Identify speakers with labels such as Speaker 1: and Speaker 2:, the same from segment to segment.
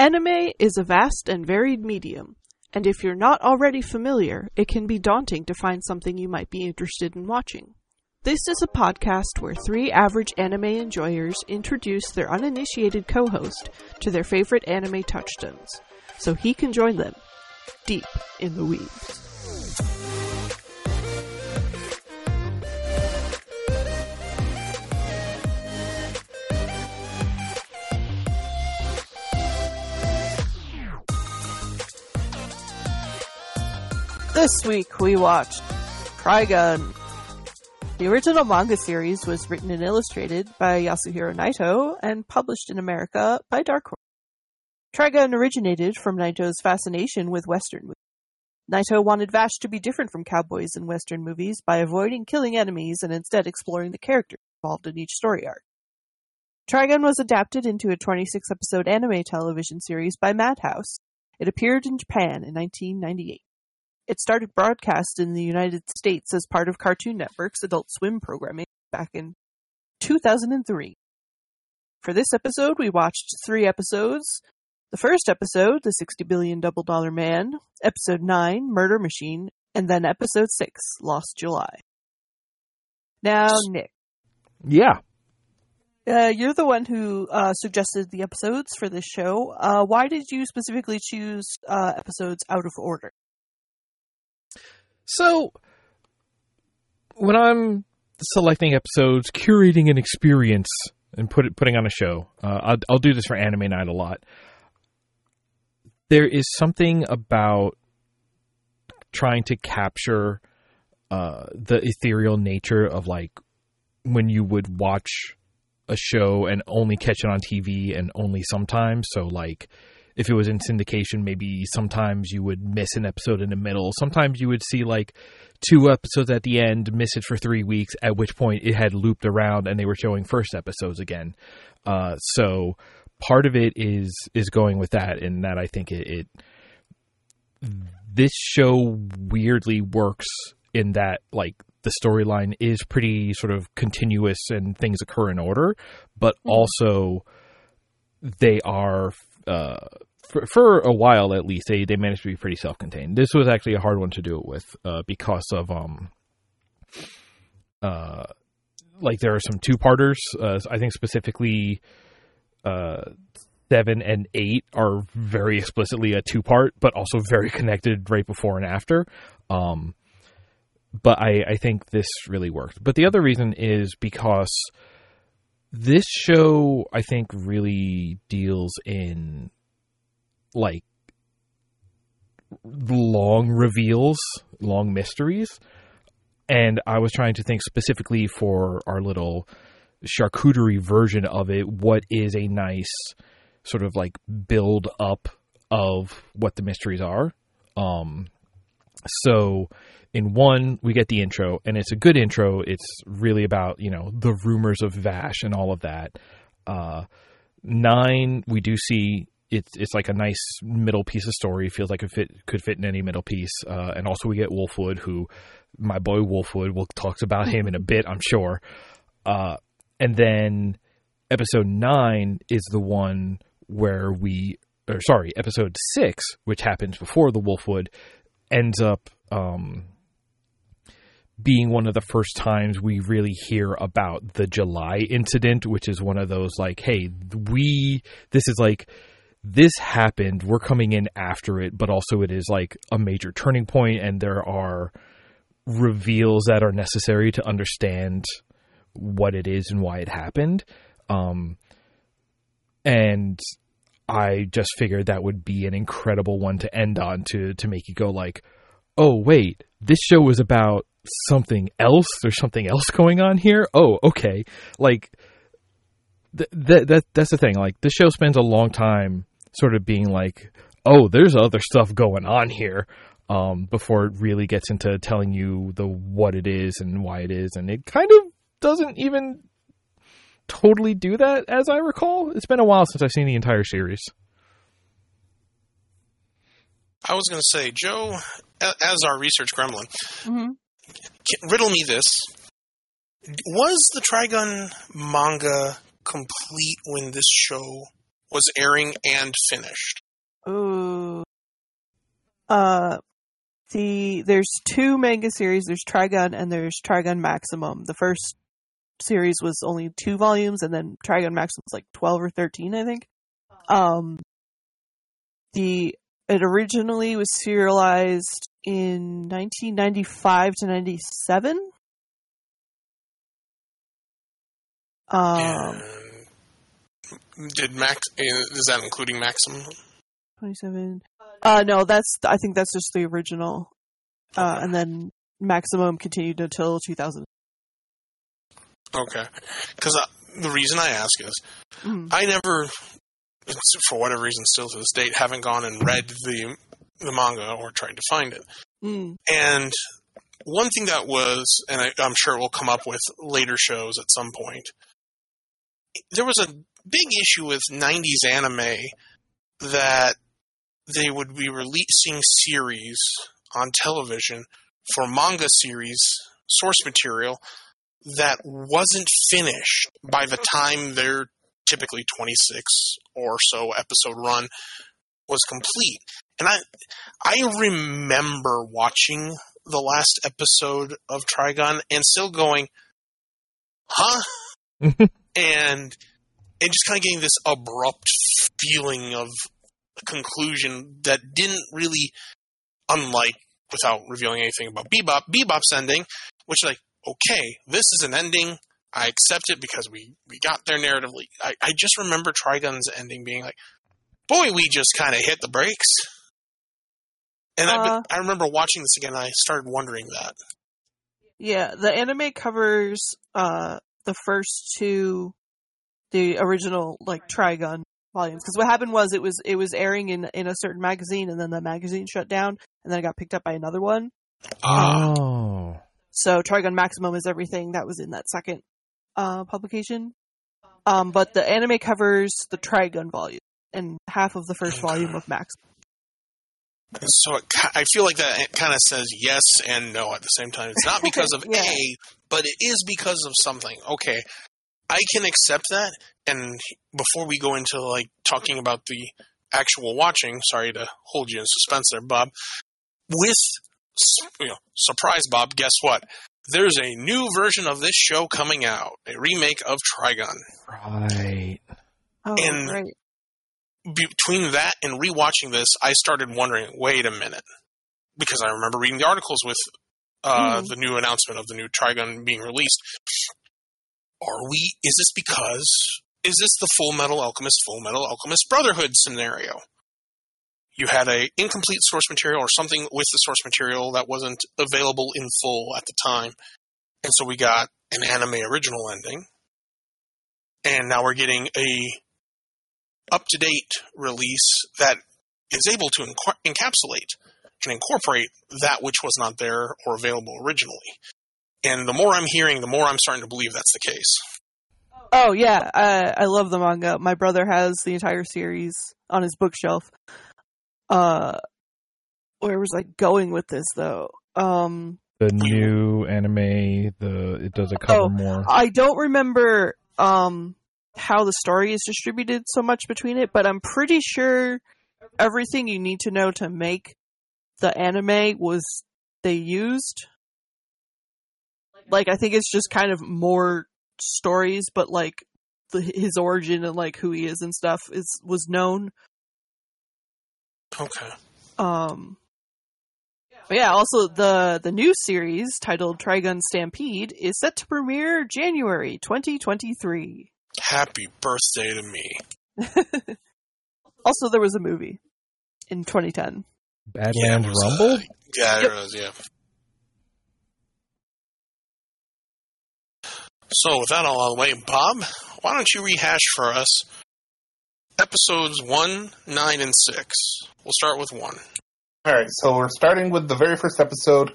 Speaker 1: Anime is a vast and varied medium, and if you're not already familiar, it can be daunting to find something you might be interested in watching. This is a podcast where three average anime enjoyers introduce their uninitiated co host to their favorite anime touchstones, so he can join them deep in the weebs. This week we watched Trigun. The original manga series was written and illustrated by Yasuhiro Nightow and published in America by Dark Horse. Trigun originated from Nightow's fascination with Western movies. Nightow wanted Vash to be different from cowboys in Western movies by avoiding killing enemies and instead exploring the characters involved in each story arc. Trigun was adapted into a 26 episode anime television series by Madhouse. It appeared in Japan in 1998. It started broadcast in the United States as part of Cartoon Network's Adult Swim programming back in 2003. For this episode, we watched three episodes. The first episode, The 60 Billion Double Dollar Man, episode 9, Murder Machine, and then episode 6, Lost July. Now, Nick.
Speaker 2: Yeah.
Speaker 1: Uh, you're the one who uh, suggested the episodes for this show. Uh, why did you specifically choose uh, episodes out of order?
Speaker 2: So, when I'm selecting episodes, curating an experience, and put it, putting on a show, uh, I'll, I'll do this for Anime Night a lot. There is something about trying to capture uh, the ethereal nature of like when you would watch a show and only catch it on TV and only sometimes. So like if it was in syndication, maybe sometimes you would miss an episode in the middle. Sometimes you would see like two episodes at the end, miss it for three weeks, at which point it had looped around and they were showing first episodes again. Uh, so part of it is is going with that, and that I think it, it this show weirdly works in that like the storyline is pretty sort of continuous and things occur in order, but mm-hmm. also they are uh, for, for a while at least, they, they managed to be pretty self contained. This was actually a hard one to do it with uh, because of um uh like there are some two parters. Uh, I think specifically uh seven and eight are very explicitly a two part, but also very connected right before and after. Um, but I, I think this really worked. But the other reason is because this show, I think, really deals in like long reveals, long mysteries. And I was trying to think specifically for our little charcuterie version of it, what is a nice sort of like build up of what the mysteries are. Um, so in one, we get the intro, and it's a good intro. It's really about, you know, the rumors of Vash and all of that. Uh, nine, we do see it's it's like a nice middle piece of story. Feels like it fit could fit in any middle piece. Uh, and also we get Wolfwood, who my boy Wolfwood. We'll talk about him in a bit, I'm sure. Uh, and then episode nine is the one where we, or sorry, episode six, which happens before the Wolfwood, ends up um, being one of the first times we really hear about the July incident, which is one of those like, hey, we, this is like this happened. We're coming in after it, but also it is like a major turning point, and there are reveals that are necessary to understand what it is and why it happened. Um, and I just figured that would be an incredible one to end on to to make you go like, oh wait, this show was about something else. There's something else going on here. Oh, okay. Like that that that's the thing. Like this show spends a long time sort of being like, oh, there's other stuff going on here. Um, before it really gets into telling you the what it is and why it is, and it kind of doesn't even totally do that, as I recall. It's been a while since I've seen the entire series.
Speaker 3: I was going to say, Joe, as our research gremlin, mm-hmm. riddle me this: Was the Trigun manga complete when this show was airing and finished?
Speaker 1: Ooh. Uh, the there's two manga series. There's Trigun and there's Trigun Maximum. The first series was only two volumes, and then Trigun Maximum was like twelve or thirteen, I think. Um, the it originally was serialized in 1995 to 97. Um,
Speaker 3: And did Max? Is that including Maximum?
Speaker 1: 27. Uh, no, that's, I think that's just the original. Uh,
Speaker 3: Okay.
Speaker 1: and then Maximum continued until 2000.
Speaker 3: Okay, because the reason I ask is
Speaker 1: Mm.
Speaker 3: I never, for whatever reason, still to this date, haven't gone and read the the manga or tried to find it.
Speaker 1: Mm.
Speaker 3: And one thing that was, and I, I'm sure it will come up with later shows at some point, there was a big issue with 90s anime that they would be releasing series on television for manga series source material that wasn't finished by the time their typically 26 or so episode run was complete. And I I remember watching the last episode of Trigun and still going, huh? and and just kind of getting this abrupt feeling of conclusion that didn't really, unlike without revealing anything about Bebop, Bebop's ending, which like, okay, this is an ending. I accept it because we, we got there narratively. I, I just remember Trigun's ending being like, boy, we just kind of hit the brakes. And
Speaker 1: Uh.
Speaker 3: I, I remember watching this again. And I started wondering that.
Speaker 1: Yeah, the anime covers, uh, the first two, the original, like, Trigun volumes. Because what happened was it was, it was airing in, in a certain magazine and then the magazine shut down and then it got picked up by another one.
Speaker 2: Oh.
Speaker 1: So Trigun Maximum is everything that was in that second uh, publication. Um, but the anime covers the Trigun volume and half of the first volume of Max.
Speaker 3: so it, I feel like that kind of says yes and no at the same time. It's not because of
Speaker 1: Yeah.
Speaker 3: A, but it is because of something. Okay, I can accept that. And before we go into like talking about the actual watching, sorry to hold you in suspense there, Bob. With you know, surprise, Bob. Guess what? There's a new version of this show coming out, a remake of Trigun.
Speaker 2: Right.
Speaker 1: Oh,
Speaker 3: And-
Speaker 1: right.
Speaker 3: between that and rewatching this, I started wondering, wait a minute, because I remember reading the articles with uh,
Speaker 1: Mhm.
Speaker 3: the new announcement of the new Trigun being released. Are we? Is this because? Is this the Full Metal Alchemist, Full Metal Alchemist Brotherhood scenario? You had a incomplete source material or something with the source material that wasn't available in full at the time, and so we got an anime original ending, and now we're getting a up to date release that is able to enc- encapsulate and incorporate that which was not there or available originally. And the more I'm hearing, the more I'm starting to believe that's the case.
Speaker 1: Oh yeah, I, I love the manga. My brother has the entire series on his bookshelf. Uh, where was I going with this though? Um,
Speaker 2: The new anime, the it does a cover
Speaker 1: Oh,
Speaker 2: more.
Speaker 1: I don't remember um how the story is distributed so much between it, but I'm pretty sure everything you need to know to make the anime was they used. Like I think it's just kind of more stories, but like the, his origin and like who he is and stuff is was known.
Speaker 3: Okay.
Speaker 1: Um, but yeah, also the the new series titled Trigun Stampede is set to premiere January 2023.
Speaker 3: Happy birthday to me.
Speaker 1: Also, there was a movie in 2010.
Speaker 2: Badlands
Speaker 3: it was,
Speaker 2: Rumble?
Speaker 3: uh, yeah,
Speaker 1: Yep.
Speaker 3: it was, yeah. So, with that all out of the way, Bob, why don't you rehash for us episodes 1, 9, and 6? We'll start with 1.
Speaker 4: All right, so we're starting with the very first episode,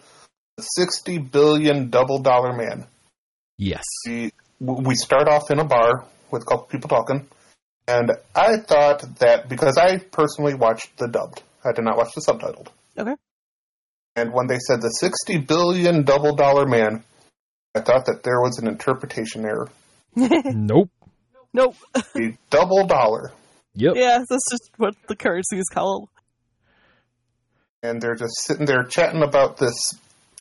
Speaker 4: the 60 billion double dollar man.
Speaker 2: Yes.
Speaker 4: We, we start off in a bar with a couple people talking, and I thought that because I personally watched the dubbed, I did not watch the subtitled.
Speaker 1: Okay.
Speaker 4: And when they said the 60 billion double dollar man, I thought that there was an interpretation error.
Speaker 2: Nope.
Speaker 1: nope.
Speaker 4: The double dollar
Speaker 2: Yep.
Speaker 1: Yeah, that's just what the currency is called.
Speaker 4: and they're just sitting there chatting about this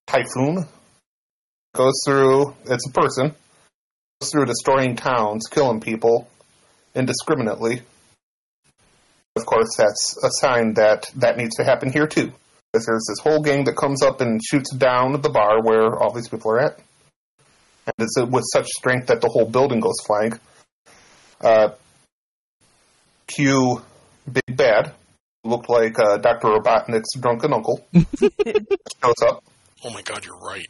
Speaker 4: typhoon. Goes through, it's a person, goes through destroying towns, killing people indiscriminately. Of course, that's a sign that that needs to happen here too. Because there's this whole gang that comes up and shoots down the bar where all these people are at. And it's with such strength that the whole building goes flying. Uh, cue Big Bad, looked like uh, Dr. Robotnik's drunken uncle. shows up,
Speaker 3: Oh my god, you're right.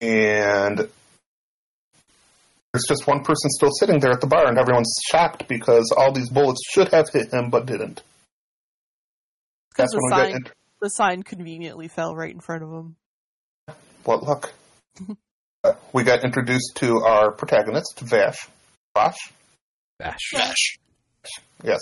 Speaker 4: and there's just one person still sitting there at the bar, and everyone's shocked because all these bullets should have hit him but didn't.
Speaker 1: Because
Speaker 4: That's
Speaker 1: the
Speaker 4: when we got
Speaker 1: sign, the sign conveniently fell right in front of him.
Speaker 4: what luck. We got introduced to our protagonist, Vash. Vash?
Speaker 2: Vash.
Speaker 3: Vash.
Speaker 4: Yes.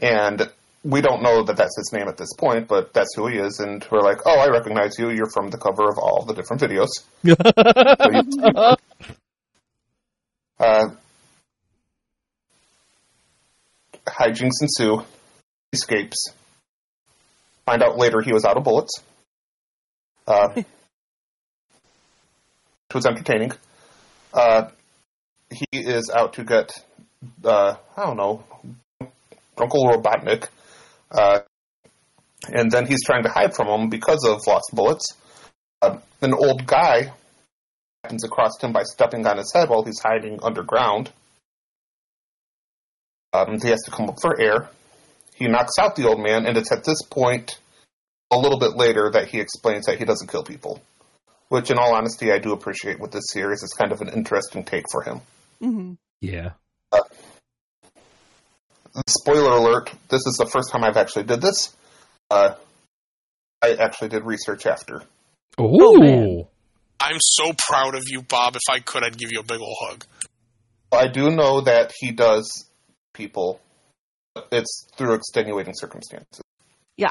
Speaker 4: And we don't know that that's his name at this point, but that's who he is. And we're like, oh, I recognize you. You're from the cover of all the different videos. Uh, hijinks ensue. Escapes. Find out later he was out of bullets. Uh, which was entertaining. Uh, he is out to get, uh, I don't know, Uncle Robotnik. Uh, and then he's trying to hide from him because of lost bullets. Uh, an old guy happens across him by stepping on his head while he's hiding underground. Um, he has to come up for air. He knocks out the old man, and it's at this point, a little bit later, that he explains that he doesn't kill people. Which, in all honesty, I do appreciate with this series. It's kind of an interesting take for him.
Speaker 1: hmm
Speaker 2: Yeah.
Speaker 4: Spoiler alert, this is the first time I've actually did this. Uh, I actually did research after.
Speaker 2: Ooh.
Speaker 1: man.
Speaker 3: I'm so proud of you, Bob. If I could, I'd give you a big ol' hug.
Speaker 4: I do know that he does people. It's through extenuating circumstances.
Speaker 1: Yeah.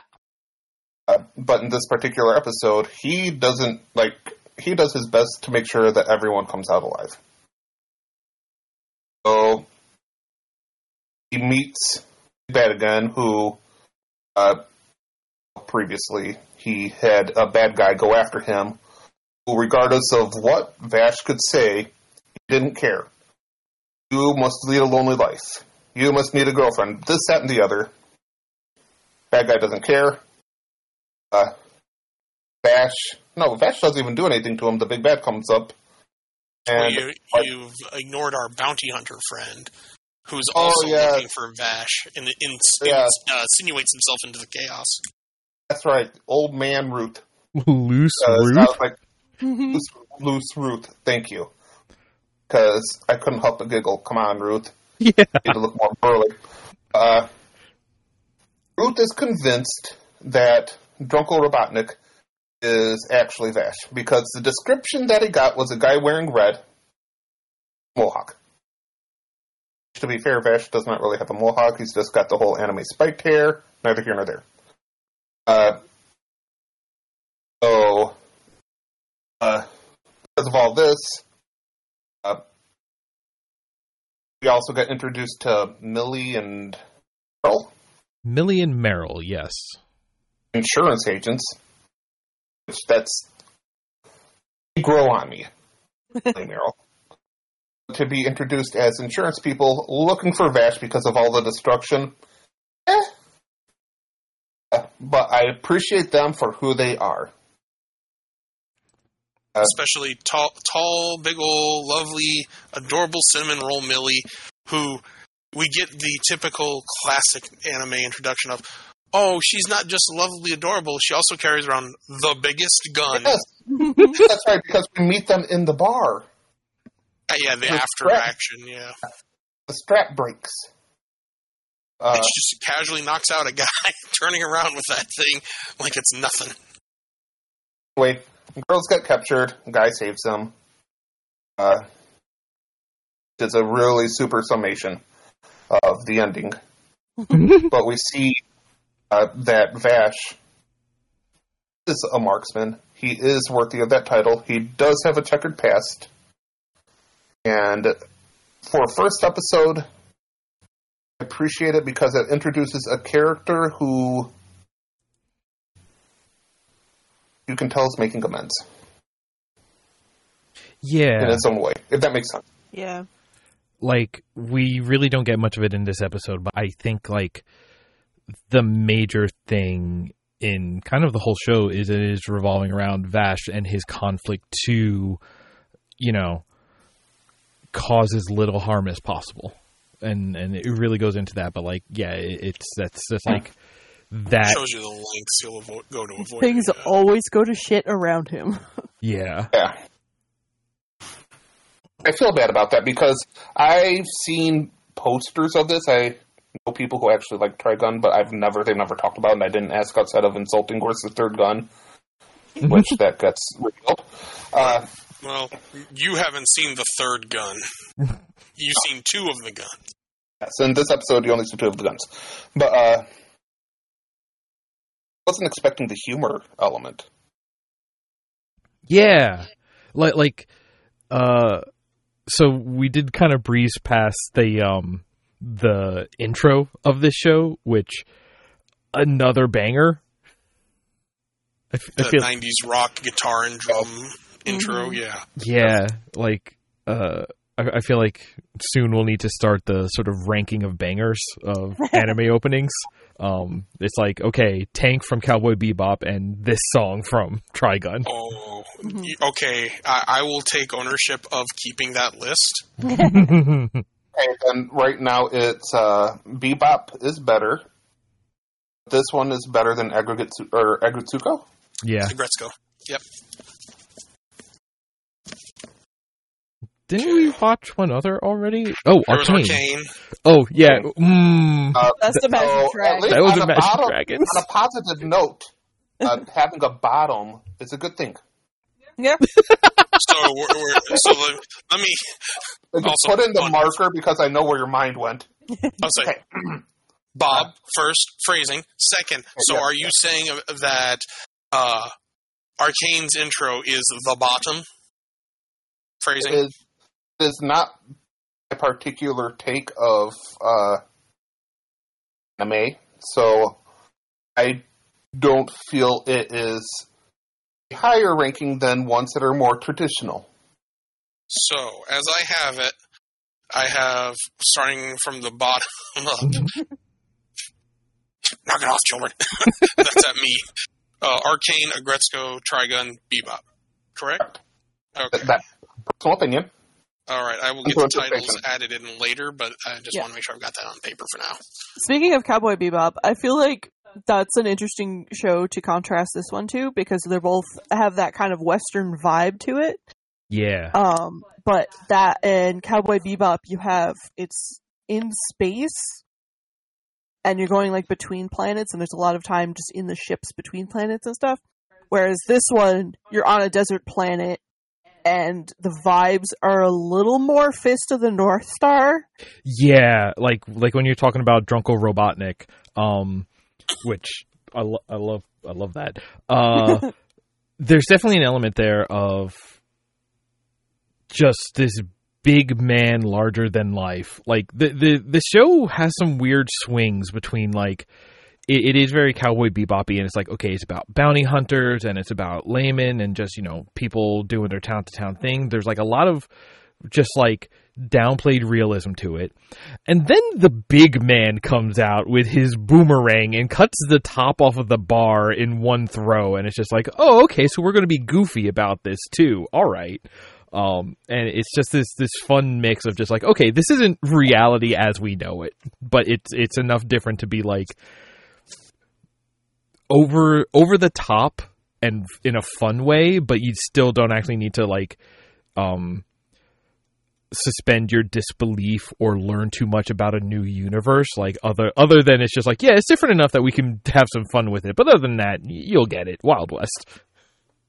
Speaker 4: Uh, but in this particular episode, he doesn't like. He does his best to make sure that everyone comes out alive. So he meets Bad again, who uh, previously he had a bad guy go after him, who, regardless of what Vash could say, he didn't care. You must lead a lonely life. You must need a girlfriend. This, that, and the other. Bad guy doesn't care. Uh, Vash, no, Vash doesn't even do anything to him. The big bad comes up,
Speaker 3: Well,
Speaker 4: and
Speaker 3: you, you've ignored our bounty hunter friend, who's
Speaker 4: Oh,
Speaker 3: also
Speaker 4: yeah.
Speaker 3: looking for Vash and in,
Speaker 4: Yeah.
Speaker 3: uh, insinuates himself into the chaos.
Speaker 4: that's right, old man Ruth.
Speaker 2: Loose
Speaker 4: Uh, I
Speaker 2: root.
Speaker 4: like, loose, loose Ruth. Thank you, because I couldn't help but giggle. Come on, Ruth.
Speaker 2: Yeah.
Speaker 4: need to look more burly. Uh, Ruth is convinced that Drunkle Robotnik is actually Vash because the description that he got was a guy wearing red mohawk. To be fair, Vash does not really have a mohawk. He's just got the whole anime spiked hair. Neither here nor there. Uh, so, uh, because of all this, uh, we also got introduced to Milly and Meryl.
Speaker 2: Milly and Meryl, yes.
Speaker 4: Insurance agents, that's they grow on me, Meryl. To be introduced as insurance people looking for Vash because of all the destruction. Eh. But I appreciate them for who they are. Uh,
Speaker 3: especially tall, tall, big ol' lovely, adorable cinnamon roll Milly, who we get the typical classic anime introduction of. Oh, she's not just lovely, adorable. She also carries around the biggest gun.
Speaker 4: Yes, that's right, because we meet them in the bar.
Speaker 3: Uh, yeah, the
Speaker 4: With
Speaker 3: after
Speaker 4: strap.
Speaker 3: action. Yeah,
Speaker 4: The strap breaks. Uh,
Speaker 3: and she just casually knocks out a guy turning around with that thing like it's nothing.
Speaker 4: Wait, girls get captured. Guy saves them. Uh, it's a really super summation of the ending. but we see uh, that Vash is a marksman. He is worthy of that title. He does have a checkered past, and for a first episode, I appreciate it because it introduces a character who you can tell is making amends
Speaker 2: Yeah.
Speaker 4: in its own way, if that makes sense.
Speaker 1: Yeah.
Speaker 2: like we really don't get much of it in this episode, but I think like the major thing in kind of the whole show is it is revolving around Vash and his conflict to, you know, cause as little harm as possible. And and it really goes into that, but like, yeah, it's that's just like that.
Speaker 3: Shows you the lengths he'll avo- go to avoid.
Speaker 1: Things
Speaker 3: doing that.
Speaker 1: always go to shit around him.
Speaker 2: Yeah,
Speaker 4: Yeah. I feel bad about that because I've seen posters of this. I know people who actually like Trigun, but I've never they've never talked about it and I didn't ask outside of insulting Gorse the third gun. Which that gets revealed. Uh,
Speaker 3: Well, you haven't seen the third gun. You've seen two of the guns.
Speaker 4: yes, in this episode you only see two of the guns. But uh wasn't expecting the humor element.
Speaker 2: Yeah. Like like uh so we did kind of breeze past the um the intro of this show which another banger. I, f- I
Speaker 3: The
Speaker 2: feel
Speaker 3: 90s rock guitar and drum intro,
Speaker 1: Mhm.
Speaker 3: yeah.
Speaker 2: yeah, like uh I, I feel like soon we'll need to start the sort of ranking of bangers of anime openings. Um it's like okay, Tank from Cowboy Bebop and this song from Trigun.
Speaker 3: Oh,
Speaker 1: Mhm.
Speaker 3: okay. I, I will take ownership of keeping that list.
Speaker 4: Okay, and right now it's uh Bebop is better. This one is better than Aggregate or Aggretsuko.
Speaker 2: yeah.
Speaker 3: Gretzko. Yep.
Speaker 2: Didn't we watch one other already? Oh,
Speaker 3: There was
Speaker 2: Arcane.
Speaker 3: Arcane.
Speaker 2: Oh, yeah. Mm,
Speaker 4: Uh,
Speaker 1: That's the Magic
Speaker 4: so,
Speaker 1: Dragon.
Speaker 2: that was
Speaker 4: on
Speaker 2: a
Speaker 4: a
Speaker 2: Magic
Speaker 4: bottom-
Speaker 2: Dragons.
Speaker 4: On a positive note, uh, having a bottom is a good thing.
Speaker 1: Yep.
Speaker 3: So, we're, we're, so let, let me. Also,
Speaker 4: put in the marker because I know where your mind went.
Speaker 3: I'll say,
Speaker 4: Okay.
Speaker 3: Bob, first, phrasing. Second, so
Speaker 4: Yeah,
Speaker 3: are you saying that uh, Arcane's intro is the bottom? Phrasing?
Speaker 4: It is, it is not a particular take of uh, anime, so I don't feel it is higher ranking than ones that are more traditional.
Speaker 3: So, as I have it, I have, starting from the bottom up, knock it off, children. That's at me. Uh, Arcane, Aggretsuko, Trigun, Bebop. Correct? Okay.
Speaker 4: That, that personal opinion.
Speaker 3: All right. I will get the titles added in later, but I just
Speaker 1: Yeah.
Speaker 3: want to make sure I've got that on paper for now.
Speaker 1: Speaking of Cowboy Bebop, I feel like that's an interesting show to contrast this one to because they're both have that kind of western vibe to it.
Speaker 2: yeah.
Speaker 1: Um, but that and Cowboy Bebop, you have it's in space, and you're going like between planets, and there's a lot of time just in the ships between planets and stuff. Whereas this one, you're on a desert planet, and the vibes are a little more Fist of the North Star.
Speaker 2: Yeah. Like, like when you're talking about Drunko Robotnik, um, which I, lo- I love, I love that. Uh, there's definitely an element there of just this big man larger than life. Like the the the show has some weird swings between like it, it is very cowboy beboppy and it's like okay it's about bounty hunters and it's about laymen and just you know people doing their town to town thing. There's like a lot of just like downplayed realism to it. And then the big man comes out with his boomerang and cuts the top off of the bar in one throw and it's just like, "Oh, okay, so we're going to be goofy about this too." All right. Um and it's just this this fun mix of just like, "Okay, this isn't reality as we know it, but it's it's enough different to be like over over the top and in a fun way, but you still don't actually need to like um suspend your disbelief or learn too much about a new universe like other other than it's just like yeah it's different enough that we can have some fun with it. But other than that you'll get it. Wild west.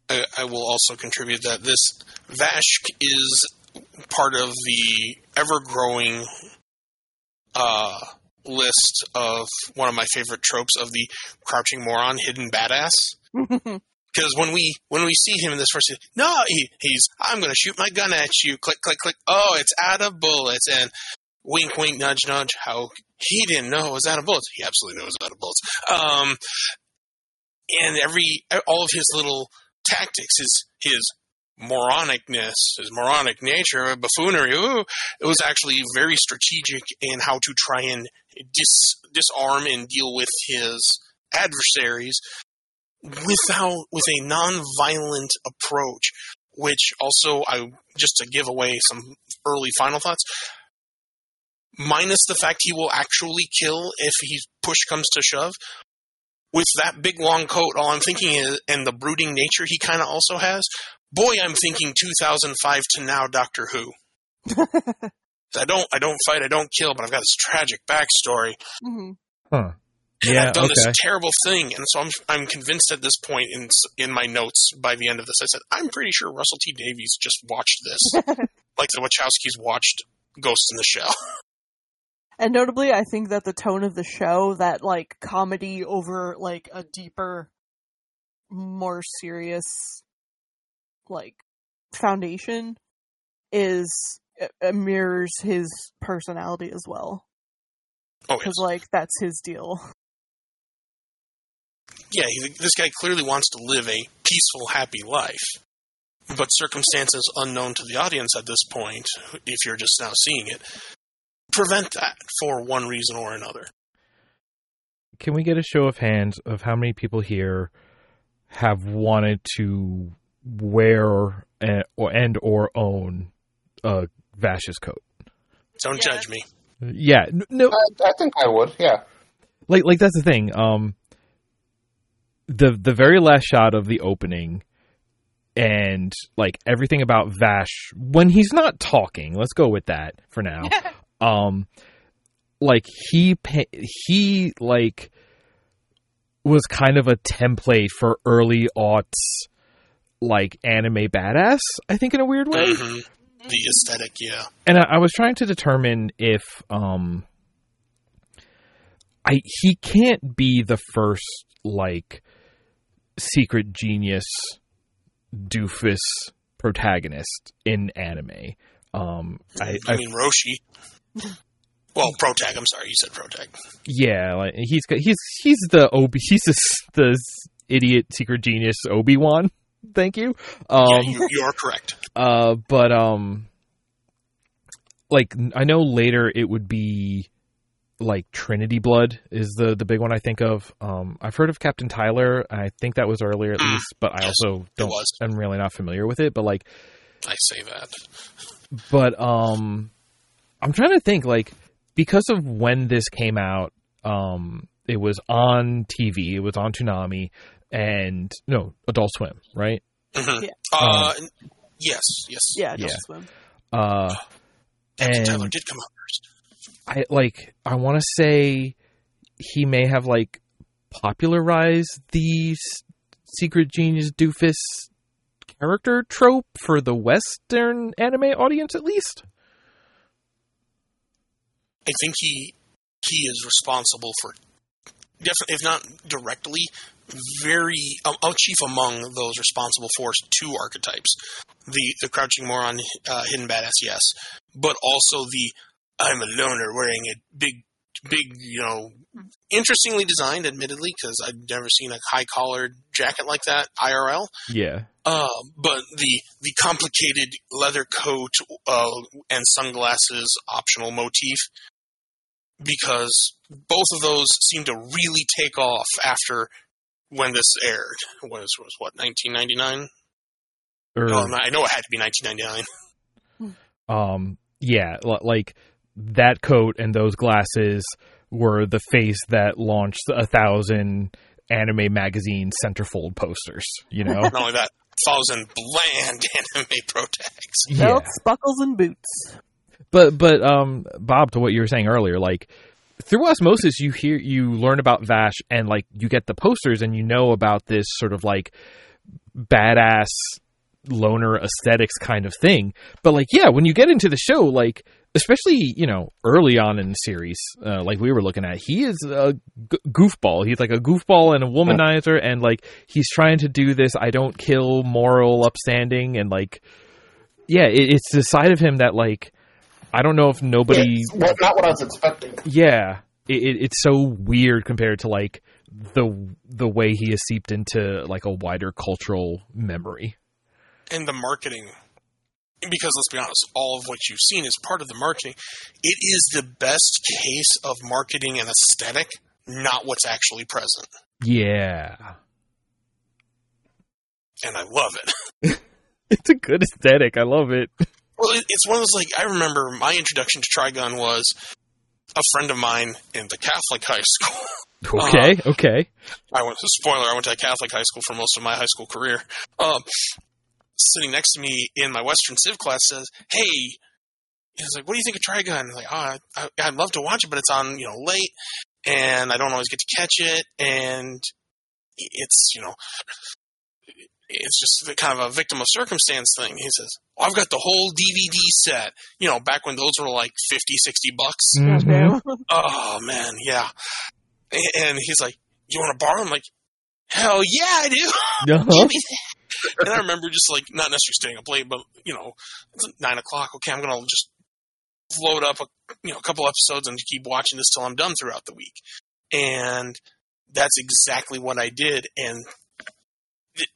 Speaker 3: I, I will also contribute that this Vash is part of the ever growing uh, list of one of my favorite tropes of the crouching moron, hidden badass. because when we when we see him in this first, no, he, he's I'm going to shoot my gun at you. Click, click, click. Oh, it's out of bullets, and wink, wink, nudge, nudge. How he didn't know it was out of bullets. He absolutely knows it was out of bullets. Um, and every all of his little tactics, his his moronicness, his moronic nature, buffoonery. Ooh, it was actually very strategic in how to try and dis, disarm and deal with his adversaries without with a non-violent approach. Which also, I just to give away some early final thoughts. Minus the fact he will actually kill if he push comes to shove. With that big long coat, all I'm thinking is, and the brooding nature he kind of also has, boy, I'm thinking 2005 to now Doctor Who. I don't, I don't fight, I don't kill, but I've got this tragic backstory.
Speaker 1: mm-hmm.
Speaker 2: Huh.
Speaker 3: And
Speaker 2: Yeah.
Speaker 3: I've done
Speaker 2: Okay.
Speaker 3: this terrible thing, and so I'm, I'm convinced at this point in in my notes by the end of this, I said I'm pretty sure Russell T Davies just watched this, like the Wachowskis watched Ghost in the Shell.
Speaker 1: And notably, I think that the tone of the show, that like comedy over like a deeper, more serious, like foundation, is it, it mirrors his personality as well.
Speaker 3: Oh yes.
Speaker 1: Because like that's his deal.
Speaker 3: Yeah, he, this guy clearly wants to live a peaceful, happy life, but circumstances unknown to the audience at this point, if you're just now seeing it, prevent that for one reason or another.
Speaker 2: Can we get a show of hands of how many people here have wanted to wear and or, and or own a Vash's coat?
Speaker 3: Don't
Speaker 1: Yeah.
Speaker 3: judge me.
Speaker 2: Yeah, no,
Speaker 4: I, I think I would. Yeah.
Speaker 2: like like that's the thing. Um, the the very last shot of the opening, and like everything about Vash when he's not talking. Let's go with that for now. um, like he he like was kind of a template for early aughts like anime badass. I think in a weird way
Speaker 3: Mhm. The aesthetic, yeah.
Speaker 2: and I, I was trying to determine if um I he can't be the first like secret genius doofus protagonist in anime. Um I,
Speaker 3: I mean Roshi. Well, Protag. I'm sorry, you said Protag.
Speaker 2: yeah, like he's got- he's he's the Obi he's the, the idiot secret genius Obi-Wan. Thank you. Um
Speaker 3: yeah, you, you are correct.
Speaker 2: Uh, but um, like I know later it would be like Trinity Blood is the the big one I think of. Um, I've heard of Captain Tylor. I think that was earlier at
Speaker 3: Mm,
Speaker 2: least, but I
Speaker 3: yes,
Speaker 2: also don't.
Speaker 3: was.
Speaker 2: I'm really not familiar with it. But like,
Speaker 3: I say that.
Speaker 2: but um, I'm trying to think like because of when this came out. Um, it was on TV. It was on Toonami and no Adult Swim, right?
Speaker 3: Mhm.
Speaker 1: Yeah.
Speaker 3: Uh, yes, yes.
Speaker 1: Yeah,
Speaker 2: Yeah.
Speaker 1: Adult Swim.
Speaker 2: Uh,
Speaker 3: Captain
Speaker 2: and-
Speaker 3: Tylor did come out first.
Speaker 2: I like I want to say he may have like popularized the secret genius doofus character trope for the western anime audience at least.
Speaker 3: I think he he is responsible for definitely, if not directly, very um, chief among those responsible for two archetypes: the the crouching moron, uh, hidden badass, yes, but also the I'm a loner wearing a big big you know interestingly designed, admittedly, because I've never seen a high collared jacket like that IRL.
Speaker 2: Yeah.
Speaker 3: Uh, but the the complicated leather coat uh, and sunglasses optional motif, because both of those seem to really take off after when this aired. Was was what 1999?
Speaker 2: Or
Speaker 3: Oh, I know it had to be 1999.
Speaker 2: um yeah, like that coat and those glasses were the face that launched a thousand anime magazine centerfold posters, you know.
Speaker 3: Not only that, thousand bland anime pro tags.
Speaker 2: yeah.
Speaker 1: Belts, buckles, and boots.
Speaker 2: But but um Bob to what you were saying earlier, like through osmosis you hear you learn about Vash and like you get the posters and you know about this sort of like badass loner aesthetics kind of thing. But like yeah, when you get into the show, like especially you know early on in the series, uh, like we were looking at, he is a g- goofball. He's like a goofball and a womanizer, and like he's trying to do this "I don't kill" moral upstanding, and like yeah, it, it's the side of him that like I don't know if nobody,
Speaker 4: It's what- not what I was expecting.
Speaker 2: yeah, it, it, it's so weird compared to like the the way he is seeped into like a wider cultural memory.
Speaker 3: and the marketing because let's be honest all of what you've seen is part of the marketing it is the best case of marketing and aesthetic not what's actually present
Speaker 2: Yeah,
Speaker 3: and i love it
Speaker 2: it's a good aesthetic. I love it.
Speaker 3: well it's one of those like i remember my introduction to trigun was a friend of mine in the catholic high school
Speaker 2: Okay, okay.
Speaker 3: I went. Spoiler: I went to a Catholic high school for most of my high school career. Um, sitting next to me in my Western Civ class says, "Hey," he's like, "What do you think of Trigun?" I'm like, "Oh, I, I'd love to watch it, but it's on you know late, and I don't always get to catch it, and it's you know." It's just the kind of a victim of circumstance thing. He says, oh, I've got the whole DVD set. You know, back when those were like 50, 60 bucks.
Speaker 2: Mhm.
Speaker 3: Oh, man, yeah. And he's like, You want to borrow? I'm like, Hell yeah, I do.
Speaker 2: Uh-huh.
Speaker 3: Give me that. and I remember just like not necessarily staying up late, but you know, it's nine o'clock. Okay, I'm gonna just load up a you know a couple episodes and keep watching this till I'm done throughout the week. And that's exactly what I did. And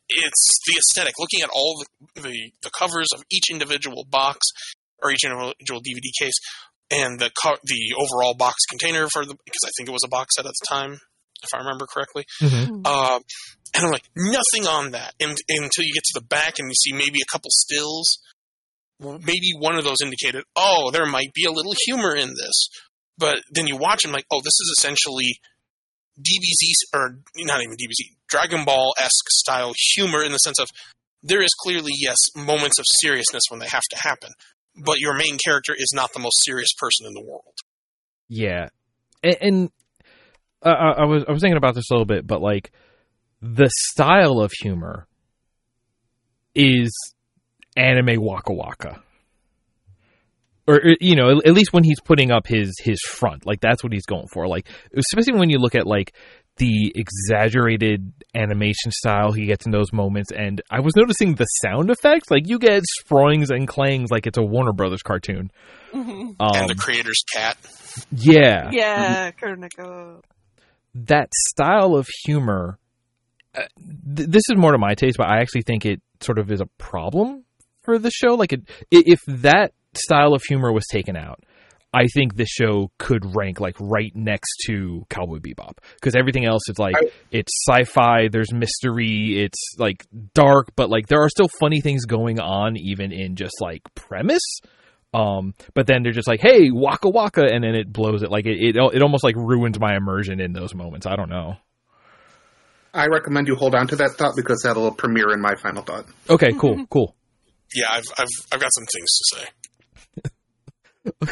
Speaker 3: it's the aesthetic. Looking at all the, the the covers of each individual box or each individual DVD case, and the co- the overall box container for the because I think it was a box set at the time, if I remember correctly.
Speaker 2: Mhm.
Speaker 3: Um, and I'm like, nothing on that and, until you get to the back and you see maybe a couple stills. Maybe one of those indicated, oh, there might be a little humor in this. But then you watch and like, oh, this is essentially DBZ or not even DBZ, Dragon Ball esque style humor in the sense of there is clearly yes moments of seriousness when they have to happen, but your main character is not the most serious person in the world.
Speaker 2: Yeah, and, and uh, I was I was thinking about this a little bit, but like the style of humor is anime waka waka, or or, you know, at, at least when he's putting up his his front, like that's what he's going for. Like especially when you look at like the exaggerated animation style he gets in those moments, and I was noticing the sound effects, like you get sproings and clangs, like it's a Warner Brothers cartoon.
Speaker 1: Mhm.
Speaker 2: Um,
Speaker 3: and the creator's cat.
Speaker 2: yeah,
Speaker 1: Yeah, Kuroneko.
Speaker 2: that style of humor uh, th- this is more to my taste but i actually think it sort of is a problem for the show like it, if that style of humor was taken out i think this show could rank like right next to cowboy bebop because everything else is like it's sci-fi there's mystery it's like dark but like there are still funny things going on even in just like premise um, but then they're just like, "Hey, waka waka," and then it blows it. Like it, it, it almost like ruins my immersion in those moments. I don't know.
Speaker 4: I recommend you hold on to that thought because that'll premiere in my final thought.
Speaker 2: Okay, cool, cool.
Speaker 3: Yeah, I've, I've, I've got some things to say.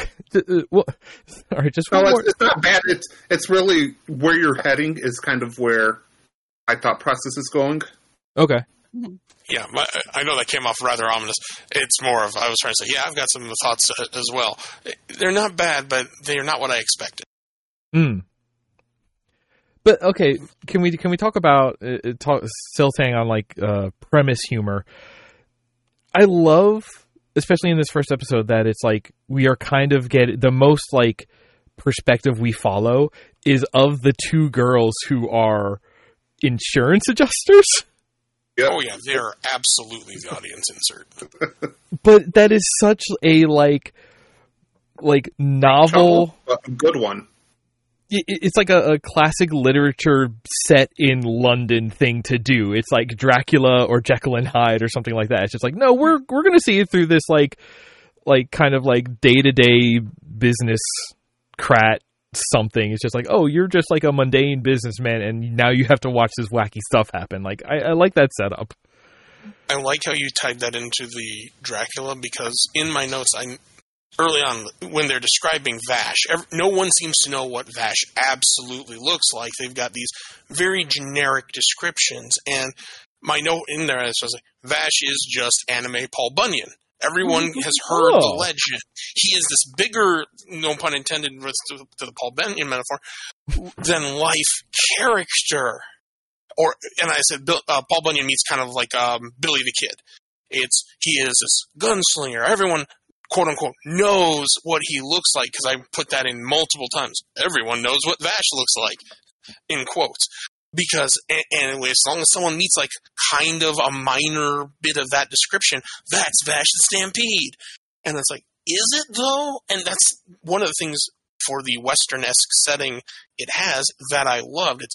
Speaker 2: Uh, well, all right, just
Speaker 4: No,
Speaker 2: one
Speaker 4: it's,
Speaker 2: more.
Speaker 4: it's not bad. It's it's really where you're heading is kind of where my thought process is going.
Speaker 2: Okay,
Speaker 3: Yeah, my, I know that came off rather ominous. It's more of I was trying to say, yeah, I've got some thoughts uh, as well. They're not bad, but they're not what I expected.
Speaker 2: Hmm. But okay, can we can we talk about uh, uh, talk, still staying on like uh, premise humor? I love, especially in this first episode, that it's like we are kind of get the most like perspective we follow is of the two girls who are insurance adjusters.
Speaker 4: Yep.
Speaker 3: Oh yeah, they're absolutely the audience insert.
Speaker 2: But that is such a like like novel.
Speaker 4: A good one.
Speaker 2: It- it's like a, a classic literature set in London thing to do. It's like Dracula or Jekyll and Hyde or something like that. It's just like, no, we're we're gonna see it through this like like kind of like day to day business crat something. It's just like, oh, you're just like a mundane businessman, and now you have to watch this wacky stuff happen. Like, I, I like that setup.
Speaker 3: I like how you tied that into the Dracula because in my notes, I early on when they're describing Vash, no one seems to know what Vash absolutely looks like. They've got these very generic descriptions, and my note in there is like Vash is just anime Paul Bunyan. Everyone has heard
Speaker 2: Oh.
Speaker 3: the legend. He is this bigger, no pun intended, with to, to the Paul Bunyan metaphor, than life character. Or, and I said, Bill, uh, Paul Bunyan meets kind of like um, Billy the Kid. It's he is this gunslinger. Everyone, quote unquote, knows what he looks like because I put that in multiple times. Everyone knows what Vash looks like, in quotes. Because and, and as long as someone meets like kind of a minor bit of that description, that's Vash the Stampede. And it's like, is it though? And that's one of the things for the Western esque setting it has that I loved. It's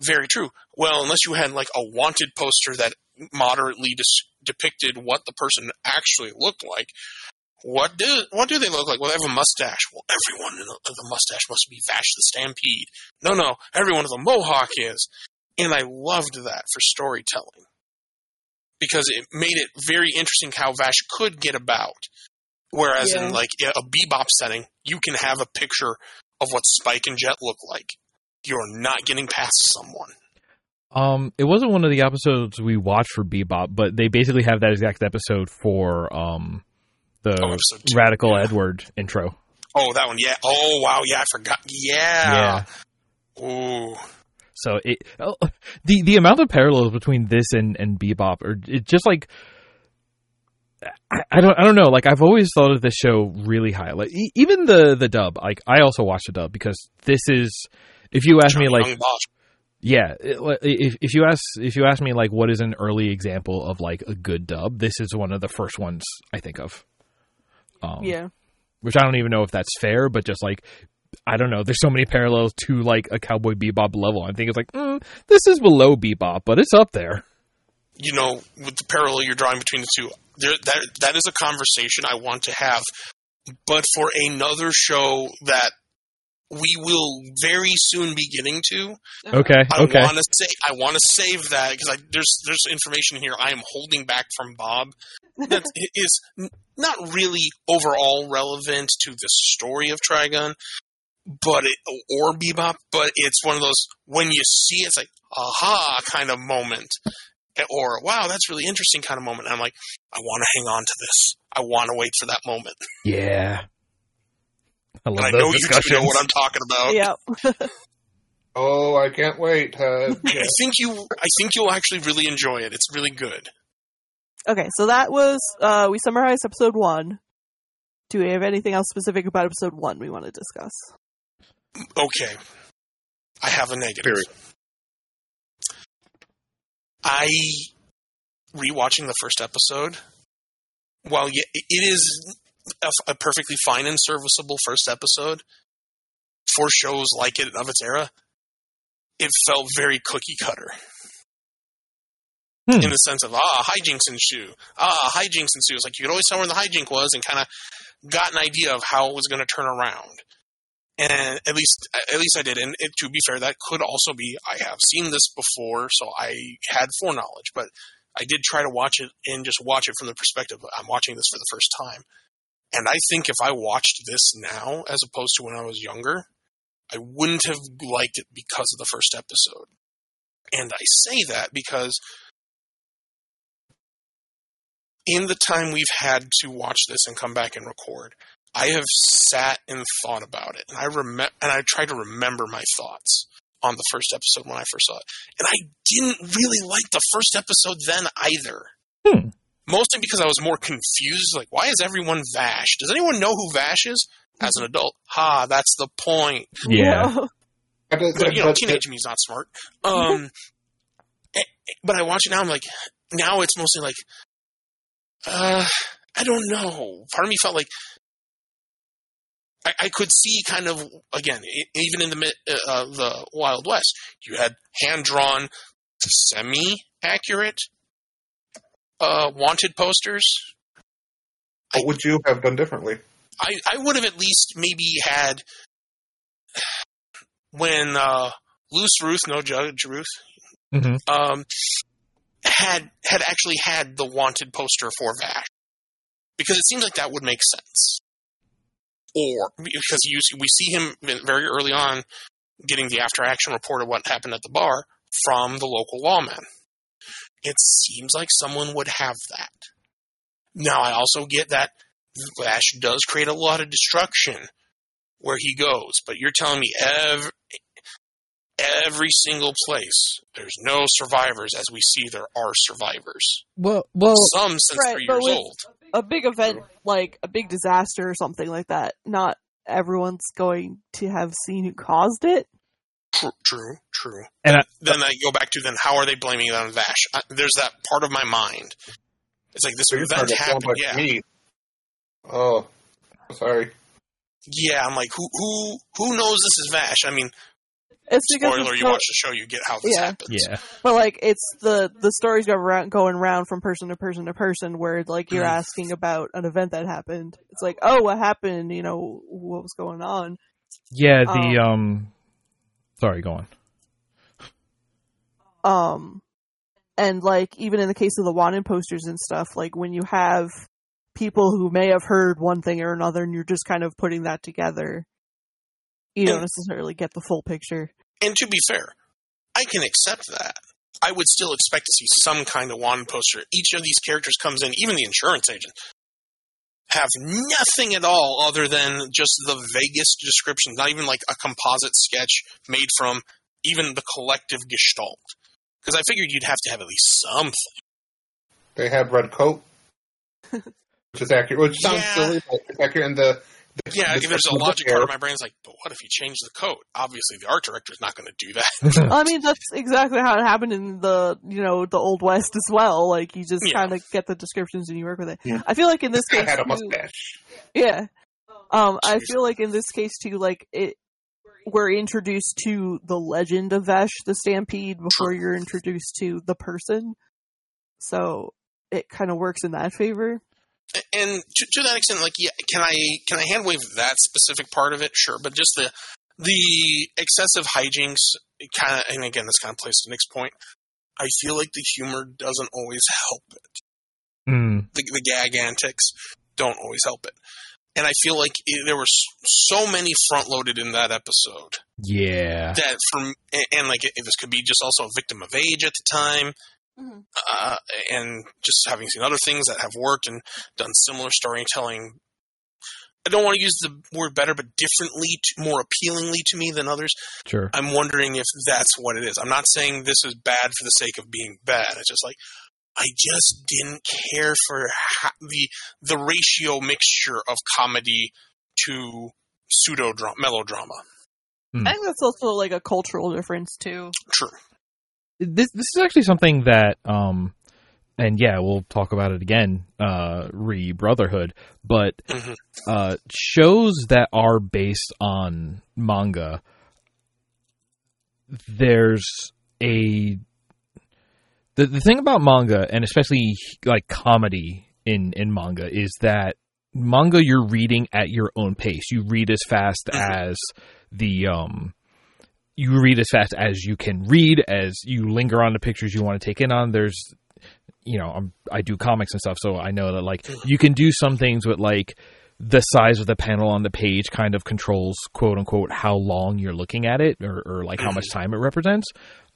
Speaker 3: very true. Well, unless you had like a wanted poster that moderately dis- depicted what the person actually looked like, what do what do they look like? Well, they have a mustache. Well, everyone in the, the mustache must be Vash the Stampede. No, no, everyone with a mohawk is. And I loved that for storytelling because it made it very interesting how Vash could get about. Whereas
Speaker 1: Yeah.
Speaker 3: in like a bebop setting, you can have a picture of what Spike and Jet look like. You're not getting past someone.
Speaker 2: Um, it wasn't one of the episodes we watched for Bebop, but they basically have that exact episode for um the
Speaker 3: Oh,
Speaker 2: Radical
Speaker 3: yeah.
Speaker 2: Edward intro.
Speaker 3: Oh, that one, yeah. Oh, wow, yeah, I forgot. Yeah. yeah. Ooh.
Speaker 2: So it oh, the the amount of parallels between this and and Bebop are it just like I, I don't I don't know like I've always thought of this show really high like e- even the the dub like I also watched the dub because this is if you ask me like yeah if if you ask if you ask me like what is an early example of like a good dub this is one of the first ones I think of um,
Speaker 1: Yeah.
Speaker 2: which I don't even know if that's fair, but just like I don't know, there's so many parallels to like a Cowboy Bebop level. I think it's like mm, this is below Bebop, but it's up there.
Speaker 3: you know, with the parallel you're drawing between the two, there, that that is a conversation I want to have, but for another show that we will very soon be getting to. Uh-huh.
Speaker 2: Okay,
Speaker 3: I
Speaker 2: okay,
Speaker 3: want to say I want to save that because there's there's information here I am holding back from Bob that is not really overall relevant to the story of Trigun, but it, or Bebop, but it's one of those when you see it, it's like aha kind of moment, eh, or wow that's really interesting kind of moment. And I'm like I want to hang on to this. I want to wait for that moment,
Speaker 2: yeah. I love
Speaker 3: and I
Speaker 2: those
Speaker 3: know you two know what I'm talking about.
Speaker 1: Yeah.
Speaker 4: Oh, I can't wait. Uh,
Speaker 3: I think you I think you'll actually really enjoy it. It's really good.
Speaker 1: Okay, so that was uh we summarized episode one. Do we have anything else specific about episode one we want to discuss?
Speaker 3: Okay. I have a negative.
Speaker 4: Period.
Speaker 3: I rewatching the first episode. While ye- it is a, a perfectly fine and serviceable first episode for shows like it of its era, it felt very cookie cutter
Speaker 2: Hmm.
Speaker 3: in the sense of ah hijinks ensue, ah hijinks ensue. It's like you could always tell where the hijink was and kind of got an idea of how it was going to turn around and at least at least I did. And it, to be fair, that could also be I have seen this before, so I had foreknowledge. But I did try to watch it and just watch it from the perspective of, I'm watching this for the first time. And I think if I watched this now, as opposed to when I was younger, I wouldn't have liked it because of the first episode. And I say that because in the time we've had to watch this and come back and record, I have sat and thought about it, and I rem- and I tried to remember my thoughts on the first episode when I first saw it, and I didn't really like the first episode then either.
Speaker 2: Hmm.
Speaker 3: Mostly because I was more confused. Like, why is everyone Vash? Does anyone know who Vash is? As an adult, ha, that's the point.
Speaker 2: yeah.
Speaker 4: but
Speaker 3: you know,
Speaker 4: but-
Speaker 3: teenage me's not smart. Um, eh, eh, but I watch it now. I'm like, now it's mostly like, uh, I don't know. Part of me felt like I, I could see kind of again, even in the uh, uh, the Wild West, you had hand drawn, semi accurate, uh, wanted posters.
Speaker 4: what would you have done differently?
Speaker 3: I, I would have at least maybe had when uh, Loose Ruth, no Judge Ruth,
Speaker 2: hmm
Speaker 3: um, had had actually had the wanted poster for Vash, because it seems like that would make sense. Or because you we see him very early on getting the after action report of what happened at the bar from the local lawman. It seems like someone would have that. Now I also get that Vash does create a lot of destruction where he goes, but you're telling me every every single place there's no survivors as we see there are survivors.
Speaker 2: Well, well,
Speaker 3: Some since
Speaker 1: Right,
Speaker 3: three years old.
Speaker 1: A big event like a big disaster or something like that. Not everyone's going to have seen who caused it.
Speaker 3: True, true, true.
Speaker 2: and I,
Speaker 3: Then I go back to then how are they blaming it on Vash? I, there's that part of my mind. It's like this
Speaker 4: You're
Speaker 3: event
Speaker 4: starting to sound
Speaker 3: happened. Yeah,
Speaker 4: me. Oh, sorry.
Speaker 3: yeah. I'm like, who, who, who knows this is Vash? I mean,
Speaker 1: It's because
Speaker 3: spoiler,
Speaker 1: it's
Speaker 3: you
Speaker 1: so-
Speaker 3: watch the show, you get how this
Speaker 1: Yeah.
Speaker 3: happens.
Speaker 2: yeah,
Speaker 1: But like it's the the stories go around going around from person to person to person where like you're
Speaker 3: Mm.
Speaker 1: asking about an event that happened. It's like, oh, what happened? You know, what was going on?
Speaker 2: yeah. The um, sorry, go on.
Speaker 1: Um, and like even in the case of the wanted posters and stuff, like when you have people who may have heard one thing or another, and you're just kind of putting that together, you don't necessarily get the full picture.
Speaker 3: And to be fair, I can accept that. I would still expect to see some kind of wand poster. Each of these characters comes in, even the insurance agent, have nothing at all other than just the vaguest description, not even like a composite sketch made from even the collective gestalt. Because I figured you'd have to have at least something.
Speaker 4: They had red coat, which is accurate. Which sounds
Speaker 3: Yeah.
Speaker 4: silly, but it's accurate in the. The
Speaker 3: Yeah,
Speaker 4: the
Speaker 3: there's a
Speaker 4: description of the
Speaker 3: logic part of my brain is like, but what if you change the code? Obviously, the art director is not going to do that.
Speaker 1: I mean, that's exactly how it happened in the you know the old west as well. Like you just
Speaker 3: Yeah.
Speaker 1: kind of get the descriptions and you work with it.
Speaker 4: Yeah.
Speaker 1: I feel like in this
Speaker 4: This guy
Speaker 1: case,
Speaker 4: had a
Speaker 1: too- Yeah. Um, I feel like in this case too, like it, we're introduced to the legend of Vash the Stampede before you're introduced to the person, so it kind of works in that favor.
Speaker 3: And to, to that extent, like, yeah, can I can I hand wave that specific part of it? Sure, but just the the excessive hijinks, kind of, and again, this kind of plays to Nick's point. I feel like the humor doesn't always help it.
Speaker 2: Mm,
Speaker 3: The, the gag antics don't always help it, and I feel like it, there were so many front loaded in that episode
Speaker 2: yeah,
Speaker 3: that from and, and like it, this could be just also a victim of age at the time
Speaker 1: Mhm.
Speaker 3: uh, and just having seen other things that have worked and done similar storytelling i don't want to use the word better but differently to, more appealingly to me than others
Speaker 2: sure.
Speaker 3: i'm wondering if that's what it is i'm not saying this is bad for the sake of being bad it's just like i just didn't care for ha- the the ratio mixture of comedy to pseudo melodrama
Speaker 1: I think that's also like a cultural difference too.
Speaker 3: true
Speaker 2: this this is actually something that um and yeah we'll talk about it again uh re brotherhood but
Speaker 3: Mhm.
Speaker 2: uh shows that are based on manga there's a the, the thing about manga and especially like comedy in in manga is that manga you're reading at your own pace you read as fast
Speaker 3: Mhm.
Speaker 2: as the um you read as fast as you can read as you linger on the pictures you want to take in on. There's you know I'm, i do comics and stuff so i know that like you can do some things with like the size of the panel on the page kind of controls quote unquote how long you're looking at it or, or like how much time it represents.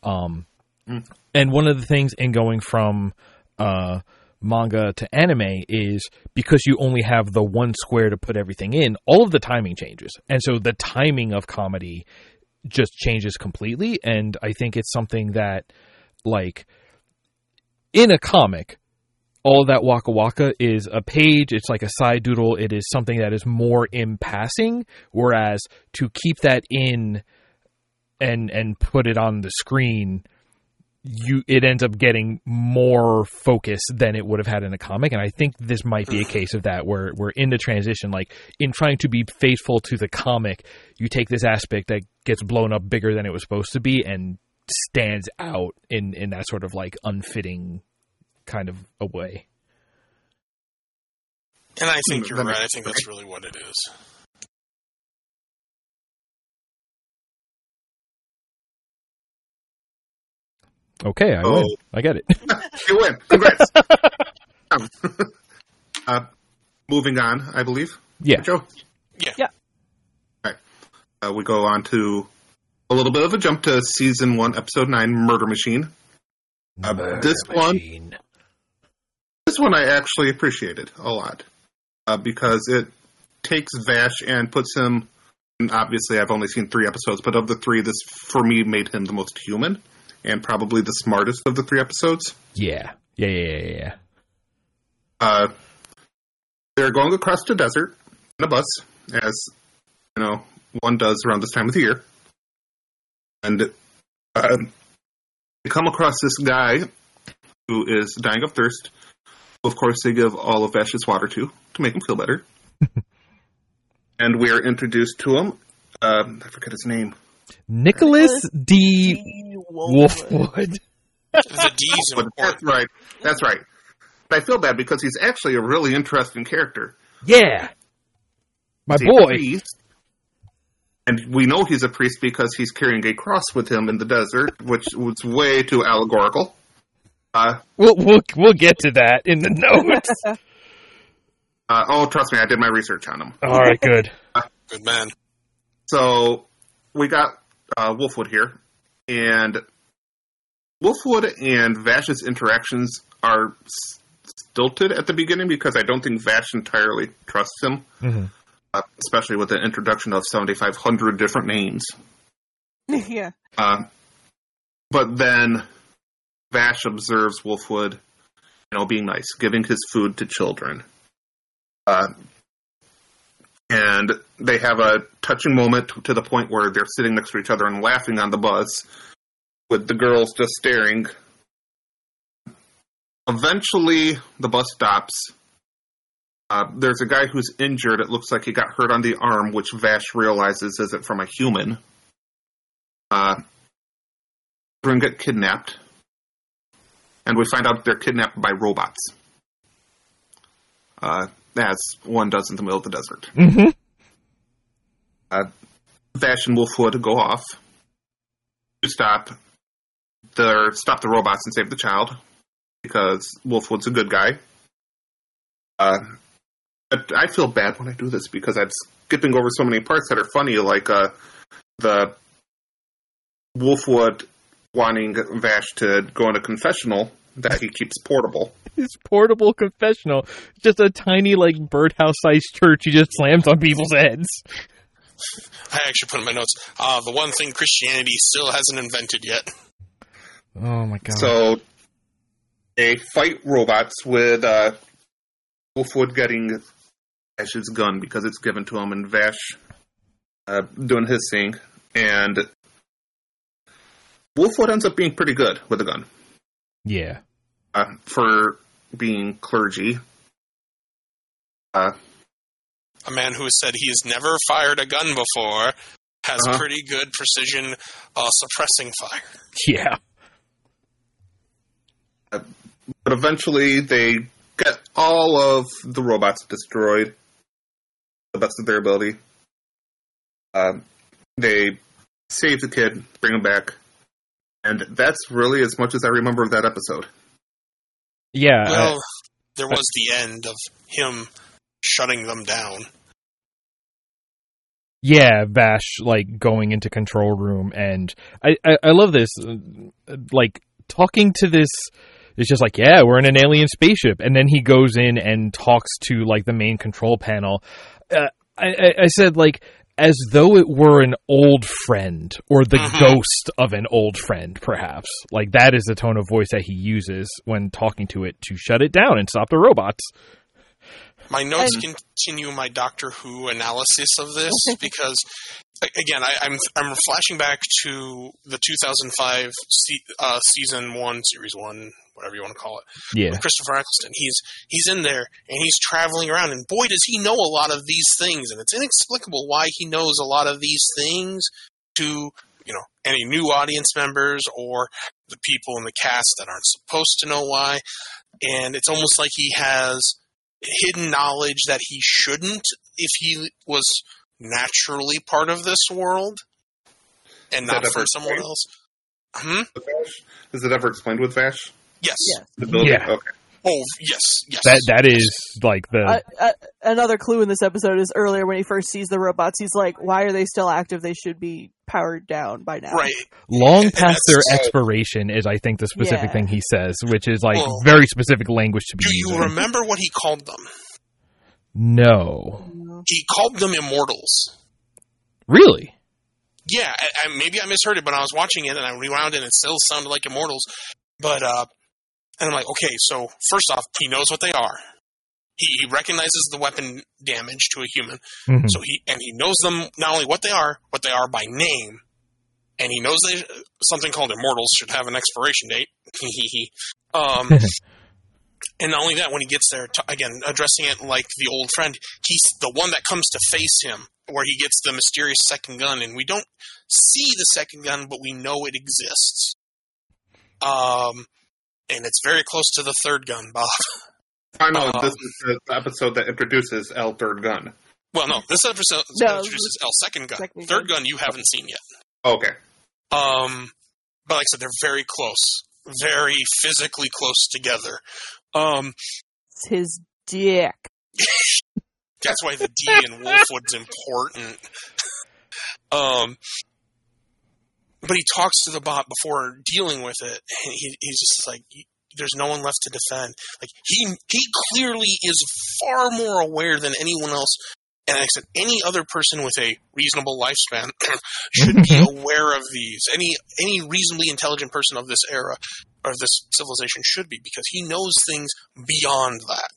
Speaker 2: Um
Speaker 4: Mm.
Speaker 2: and one of the things in going from uh manga to anime is because you only have the one square to put everything in all of the timing changes. And so the timing of comedy just changes completely. And i think it's something that like in a comic all that waka waka is a page. It's like a side doodle. It is something that is more in passing. Whereas to keep that in and and put it on the screen you it ends up getting more focus than it would have had in a comic and i think this might be a case of that where we're in the transition like in trying to be faithful to the comic you take this aspect that gets blown up bigger than it was supposed to be and stands out in in that sort of like unfitting kind of a way.
Speaker 3: And i think
Speaker 4: Mm,
Speaker 3: you're right. I think that's really what it is
Speaker 2: okay i
Speaker 4: Oh.
Speaker 2: win i get it
Speaker 4: You win. Congrats. um, uh, moving on, I believe.
Speaker 2: yeah
Speaker 4: Joe.
Speaker 3: Yeah.
Speaker 1: Yeah.
Speaker 4: All right. Uh, we go on to a little bit of a jump to season one, episode nine, Murder Machine. Uh, this one- This this one I actually appreciated a lot uh, because it takes Vash and puts him. And obviously, I've only seen three episodes, but of the three, this for me made him the most human and probably the smartest of the three episodes.
Speaker 2: Yeah. Yeah, yeah, yeah, yeah.
Speaker 4: Uh, they're going across the desert in a bus, as you know one does around this time of the year, and uh, they come across this guy who is dying of thirst. Of course, they give all of Vash's water to to make him feel better, and we are introduced to him. Uh, I forget his name.
Speaker 2: Nicholas D.
Speaker 1: D. Wolfwood.
Speaker 2: Wolfwood.
Speaker 3: The D's
Speaker 4: But
Speaker 3: important.
Speaker 4: that's right. That's right. But I feel bad because he's actually a really interesting character.
Speaker 2: Yeah. My
Speaker 4: He's
Speaker 2: boy.
Speaker 4: and we know he's a priest because he's carrying a cross with him in the desert, which was way too allegorical. Uh,
Speaker 2: We'll, we'll, we'll get to that in the notes.
Speaker 4: uh, oh, trust me, I did my research on him.
Speaker 2: All right, good.
Speaker 3: Good man.
Speaker 4: So we got uh, Wolfwood here, and Wolfwood and Vash's interactions are stilted at the beginning because I don't think Vash entirely trusts him,
Speaker 2: Mhm.
Speaker 4: uh, especially with the introduction of 7,500 different names.
Speaker 1: yeah.
Speaker 4: Uh, but then Vash observes Wolfwood, you know, being nice, giving his food to children. Uh, and they have a touching moment to the point where they're sitting next to each other and laughing on the bus, with the girls just staring. Eventually, the bus stops. Uh, there's a guy who's injured. It looks like he got hurt on the arm, which Vash realizes isn't from a human. Uh, get kidnapped, and we find out they're kidnapped by robots, uh, as one does in the middle of the desert.
Speaker 2: hmm
Speaker 4: Uh, Vash and Wolfwood go off to stop the stop the robots and save the child because Wolfwood's a good guy. Uh, I feel bad when I do this because I'm skipping over so many parts that are funny, like uh, the Wolfwood wanting Vash to go in a confessional that he keeps portable.
Speaker 2: His portable confessional, just a tiny like birdhouse-sized church he just slams on people's heads.
Speaker 3: I actually put in my notes. Uh, the one thing Christianity still hasn't invented yet.
Speaker 2: Oh my god!
Speaker 4: So they fight robots with uh, Wolfwood getting Vash's gun because it's given to him, and Vash uh, doing his thing. And Wolfwood ends up being pretty good with a gun
Speaker 2: yeah,
Speaker 4: uh, for being clergy. Uh,
Speaker 3: A man who said he has never fired a gun before has
Speaker 4: Uh-huh.
Speaker 3: pretty good precision uh, suppressing fire.
Speaker 2: yeah.
Speaker 4: but eventually they get all of the robots destroyed to the best of their ability. Um, they save the kid, bring him back, and that's really as much as I remember of that episode.
Speaker 2: Yeah,
Speaker 3: Well, there was the end of him shutting them down.
Speaker 2: yeah, Vash like going into control room, and I, I, I love this. uh, Like talking to this, it's just like, yeah, we're in an alien spaceship, and then he goes in and talks to like the main control panel. Uh, I, I, I said like as though it were an old friend or the
Speaker 3: Mhm.
Speaker 2: ghost of an old friend, perhaps. Like that is the tone of voice that he uses when talking to it to shut it down and stop the robots.
Speaker 3: My notes
Speaker 1: And-
Speaker 3: continue my Doctor Who analysis of this because, again, I, I'm I'm flashing back to the 2005 se- uh, season one, series one, whatever you want to call it,
Speaker 2: Yeah,
Speaker 3: Christopher Eccleston. He's he's in there and he's traveling around, and boy, does he know a lot of these things, and it's inexplicable why he knows a lot of these things to you know any new audience members or the people in the cast that aren't supposed to know why, and it's almost like he has hidden knowledge that he shouldn't if he was naturally part of this world and not for someone
Speaker 4: explained?
Speaker 3: else. Hmm?
Speaker 4: Is it ever explained with Vash?
Speaker 3: Yes.
Speaker 1: Yes.
Speaker 4: The ability?
Speaker 2: Yeah.
Speaker 4: Okay.
Speaker 3: Oh yes, yes.
Speaker 2: That that is like the
Speaker 1: Uh, uh, another clue in this episode is earlier when he first sees the robots, he's like, "Why are they still active? They should be powered down by now."
Speaker 3: right.
Speaker 2: long
Speaker 3: and
Speaker 2: past their
Speaker 3: that's-
Speaker 2: expiration is I think the specific
Speaker 1: Yeah.
Speaker 2: thing he says, which is like
Speaker 3: Well,
Speaker 2: very specific language to be
Speaker 3: Do you remember what he called them?
Speaker 2: no.
Speaker 3: He called them immortals.
Speaker 2: Really?
Speaker 3: Yeah, I, I, maybe I misheard it, but I was watching it and I rewound it and it still sounded like immortals. But uh, and I'm like, okay, so first off, he knows what they are. He, he recognizes the weapon damage to a human,
Speaker 2: Mhm.
Speaker 3: so he and he knows them not only what they are, what they are by name, and he knows they something called immortals should have an expiration date. um, and not only that, when he gets there, t- again addressing it like the old friend, he's the one that comes to face him, where he gets the mysterious second gun, and we don't see the second gun, but we know it exists. Um, and it's very close to the third gun, Bob.
Speaker 4: I know
Speaker 3: Uh,
Speaker 4: this is the episode that introduces L Third Gun.
Speaker 3: Well, no, this episode
Speaker 1: No,
Speaker 3: introduces L second gun.
Speaker 1: second
Speaker 3: Third
Speaker 1: gun.
Speaker 3: gun you haven't seen yet.
Speaker 4: Okay.
Speaker 3: Um, but like I said, they're very close, very physically close together. Um,
Speaker 1: It's his dick.
Speaker 3: that's why the D in Wolfwood's important. um, but he talks to the bot before dealing with it, and he, he's just like, "There's no one left to defend." Like he he clearly is far more aware than anyone else. And I said, any other person with a reasonable lifespan should be mm-hmm. aware of these. Any any reasonably intelligent person of this era or this civilization should be because he knows things beyond that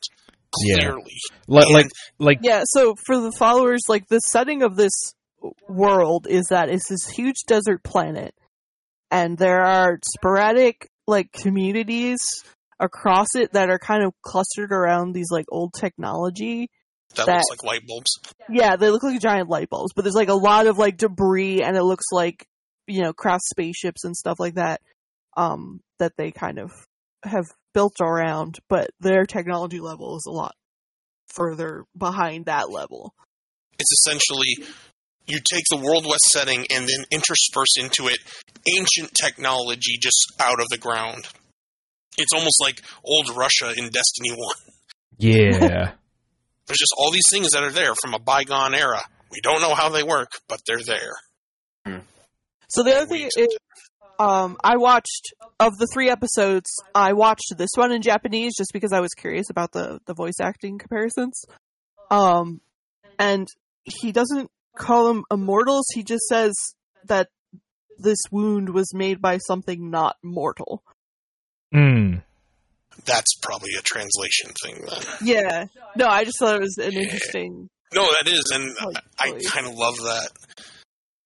Speaker 2: Yeah.
Speaker 3: clearly.
Speaker 2: Like,
Speaker 3: And-
Speaker 2: like, like,
Speaker 1: Yeah, so for the followers, like the setting of this world is that it's this huge desert planet, and there are sporadic like communities across it that are kind of clustered around these like old technology.
Speaker 3: that,
Speaker 1: that-
Speaker 3: looks like light bulbs.
Speaker 1: Yeah, they look like giant light bulbs, but there's like a lot of like debris, and it looks like you know craft spaceships and stuff like that. Um, that they kind of have built around, but their technology level is a lot further behind that level.
Speaker 3: It's essentially you take the World West setting and then intersperse into it ancient technology just out of the ground. It's almost like old Russia in Destiny 1.
Speaker 2: yeah.
Speaker 3: There's just all these things that are there from a bygone era. We don't know how they work, but they're there.
Speaker 1: So the other thing
Speaker 3: accept
Speaker 1: is, um, I watched of the three episodes, I watched this one in Japanese just because I was curious about the the voice acting comparisons. Um, and he doesn't call them immortals. He just says that this wound was made by something not mortal.
Speaker 2: Mm.
Speaker 3: That's probably a translation thing then.
Speaker 1: Yeah. No, I just thought it was an interesting.
Speaker 3: No, that is, and
Speaker 1: Like,
Speaker 3: I
Speaker 1: voice.
Speaker 3: kind of love that.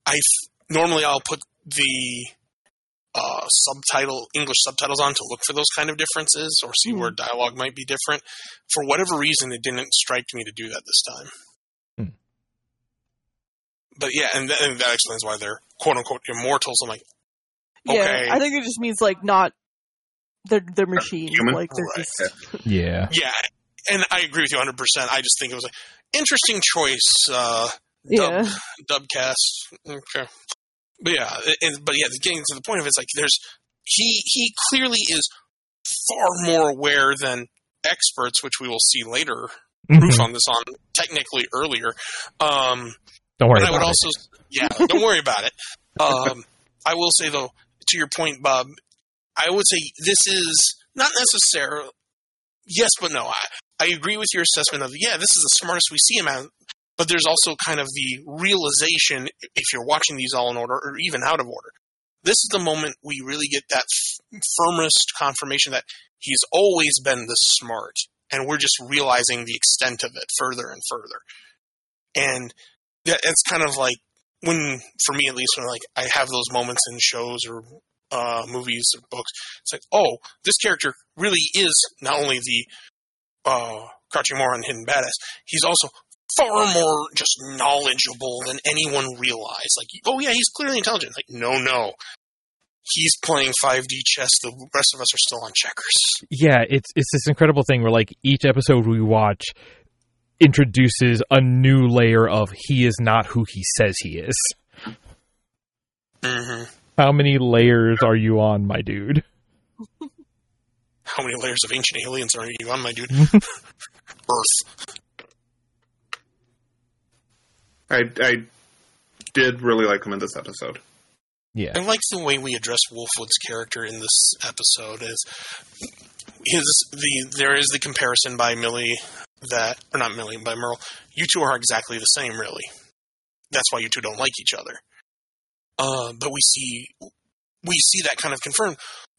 Speaker 3: I f- normally I'll put the uh, subtitle English subtitles on to look for those kind of differences or see
Speaker 1: Hmm.
Speaker 3: where dialogue might be different. For whatever reason, it didn't strike me to do that this time. But yeah, and, th- and that explains why they're quote unquote immortals. I'm like,
Speaker 1: Yeah, I think it just means like not. They're they're machines.
Speaker 4: human?
Speaker 1: Like they're
Speaker 3: Right.
Speaker 1: just
Speaker 2: Yeah.
Speaker 3: yeah, and I agree with you 100. percent I just think it was an interesting choice. Uh, dub,
Speaker 1: yeah.
Speaker 3: dubcast. Okay. But yeah, and, but yeah, getting to the point of it, it's like there's he he clearly is far more aware than experts, which we will see later. Proof
Speaker 2: Mhm.
Speaker 3: on this on technically earlier. Um,
Speaker 2: Don't worry
Speaker 3: but I would
Speaker 2: about it.
Speaker 3: also yeah, don't worry about it. Um, I will say though, to your point, Bob, I would say this is not necessarily yes, but no. I I agree with your assessment of yeah, this is the smartest we see him at. But there's also kind of the realization if you're watching these all in order or even out of order. This is the moment we really get that f- firmest confirmation that he's always been this smart, and we're just realizing the extent of it further and further. And it's kind of like when, for me at least, when like I have those moments in shows or uh, movies or books, it's like, oh, this character really is not only the uh, crouching moron, hidden badass, he's also far more just knowledgeable than anyone realized. Like, oh yeah, he's clearly intelligent. Like, no, no. He's playing 5D chess. The rest of us are still on checkers.
Speaker 2: yeah, it's it's this incredible thing where like each episode we watch introduces a new layer of he is not who he says he is.
Speaker 3: hmm
Speaker 2: How many layers are you on, my dude?
Speaker 3: How many layers of ancient aliens are you on, my dude? Earth.
Speaker 4: I I did really like him in this episode.
Speaker 2: Yeah.
Speaker 3: I like the way we address Wolfwood's character in this episode. Is his the there is the comparison by Millie that or not Milly by Meryl. You two are exactly the same, really. That's why you two don't like each other. Uh, but we see we see that kind of confirmed.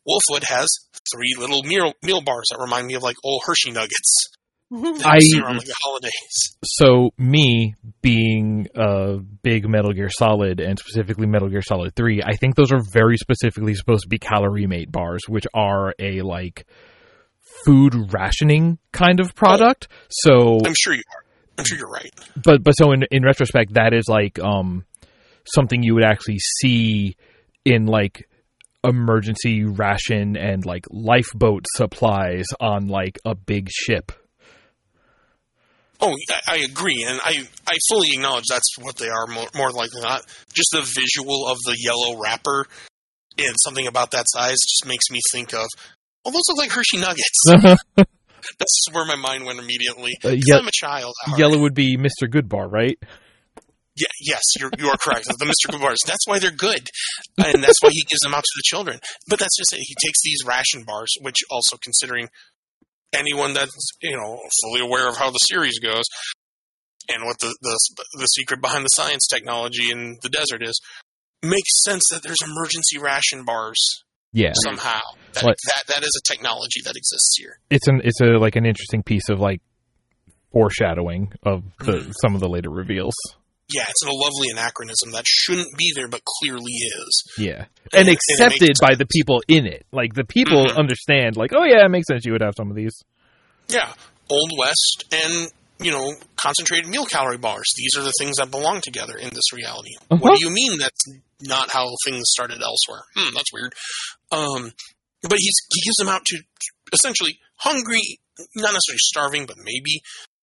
Speaker 3: Wolfwood has three little meal meal bars that remind me of like old Hershey nuggets.
Speaker 2: I-
Speaker 3: see around like the holidays.
Speaker 2: So me being a big Metal Gear Solid and specifically Metal Gear Solid 3, I think those are very specifically supposed to be CalorieMate bars, which are a like food rationing kind of product. So
Speaker 3: I'm sure you are. I'm sure you're right.
Speaker 2: but but so in in retrospect that is like um something you would actually see in like emergency ration and like lifeboat supplies on like a big ship.
Speaker 3: Oh, I, I agree, and I, I fully acknowledge that's what they are more, more likely than not. Just the visual of the yellow wrapper and something about that size just makes me think of, well, those look like Hershey Nuggets. that's where my mind went immediately.
Speaker 2: Uh, ye-
Speaker 3: I'm a child.
Speaker 2: Yellow would be Mr. Goodbar, right?
Speaker 3: Yeah, yes, you're, you are correct. the Mr. Goodbars. That's why they're good, and that's why he gives them out to the children. But that's just it. He takes these ration bars, which also considering anyone that's you know fully aware of how the series goes and what the the the secret behind the science technology in the desert is, makes sense that there's emergency ration bars
Speaker 2: Yeah.
Speaker 3: somehow. That, that that is a technology that exists here.
Speaker 2: It's an it's a like an interesting piece of like foreshadowing of the
Speaker 3: Mhm.
Speaker 2: some of the later reveals.
Speaker 3: Yeah, it's a lovely anachronism that shouldn't be there, but clearly is.
Speaker 2: Yeah.
Speaker 3: And
Speaker 2: And
Speaker 3: it- and
Speaker 2: accepted by the people in it. Like the people
Speaker 3: Mhm.
Speaker 2: understand like, oh yeah, it makes sense you would have some of these.
Speaker 3: Yeah, Old West and you know concentrated meal calorie bars. These are the things that belong together in this reality.
Speaker 2: Uh-huh.
Speaker 3: What do you mean that's not how things started elsewhere? Hmm, that's weird. Um, but he's he gives them out to essentially hungry, not necessarily starving, but maybe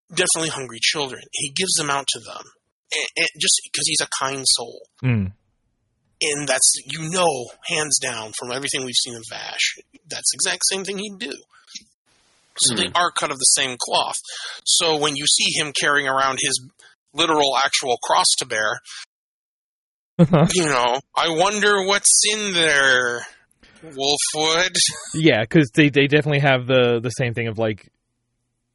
Speaker 3: definitely hungry children. He gives them out to them, and, and just because he's a kind soul.
Speaker 2: Mm.
Speaker 3: And that's you know, hands down, from everything we've seen of Vash, that's the exact same thing he'd do. So they are cut of the same cloth. So when you see him carrying around his literal, actual cross to bear, Uh-huh. you know, I wonder what's in there. Wolfwood.
Speaker 2: yeah, because they they definitely have the the same thing of like.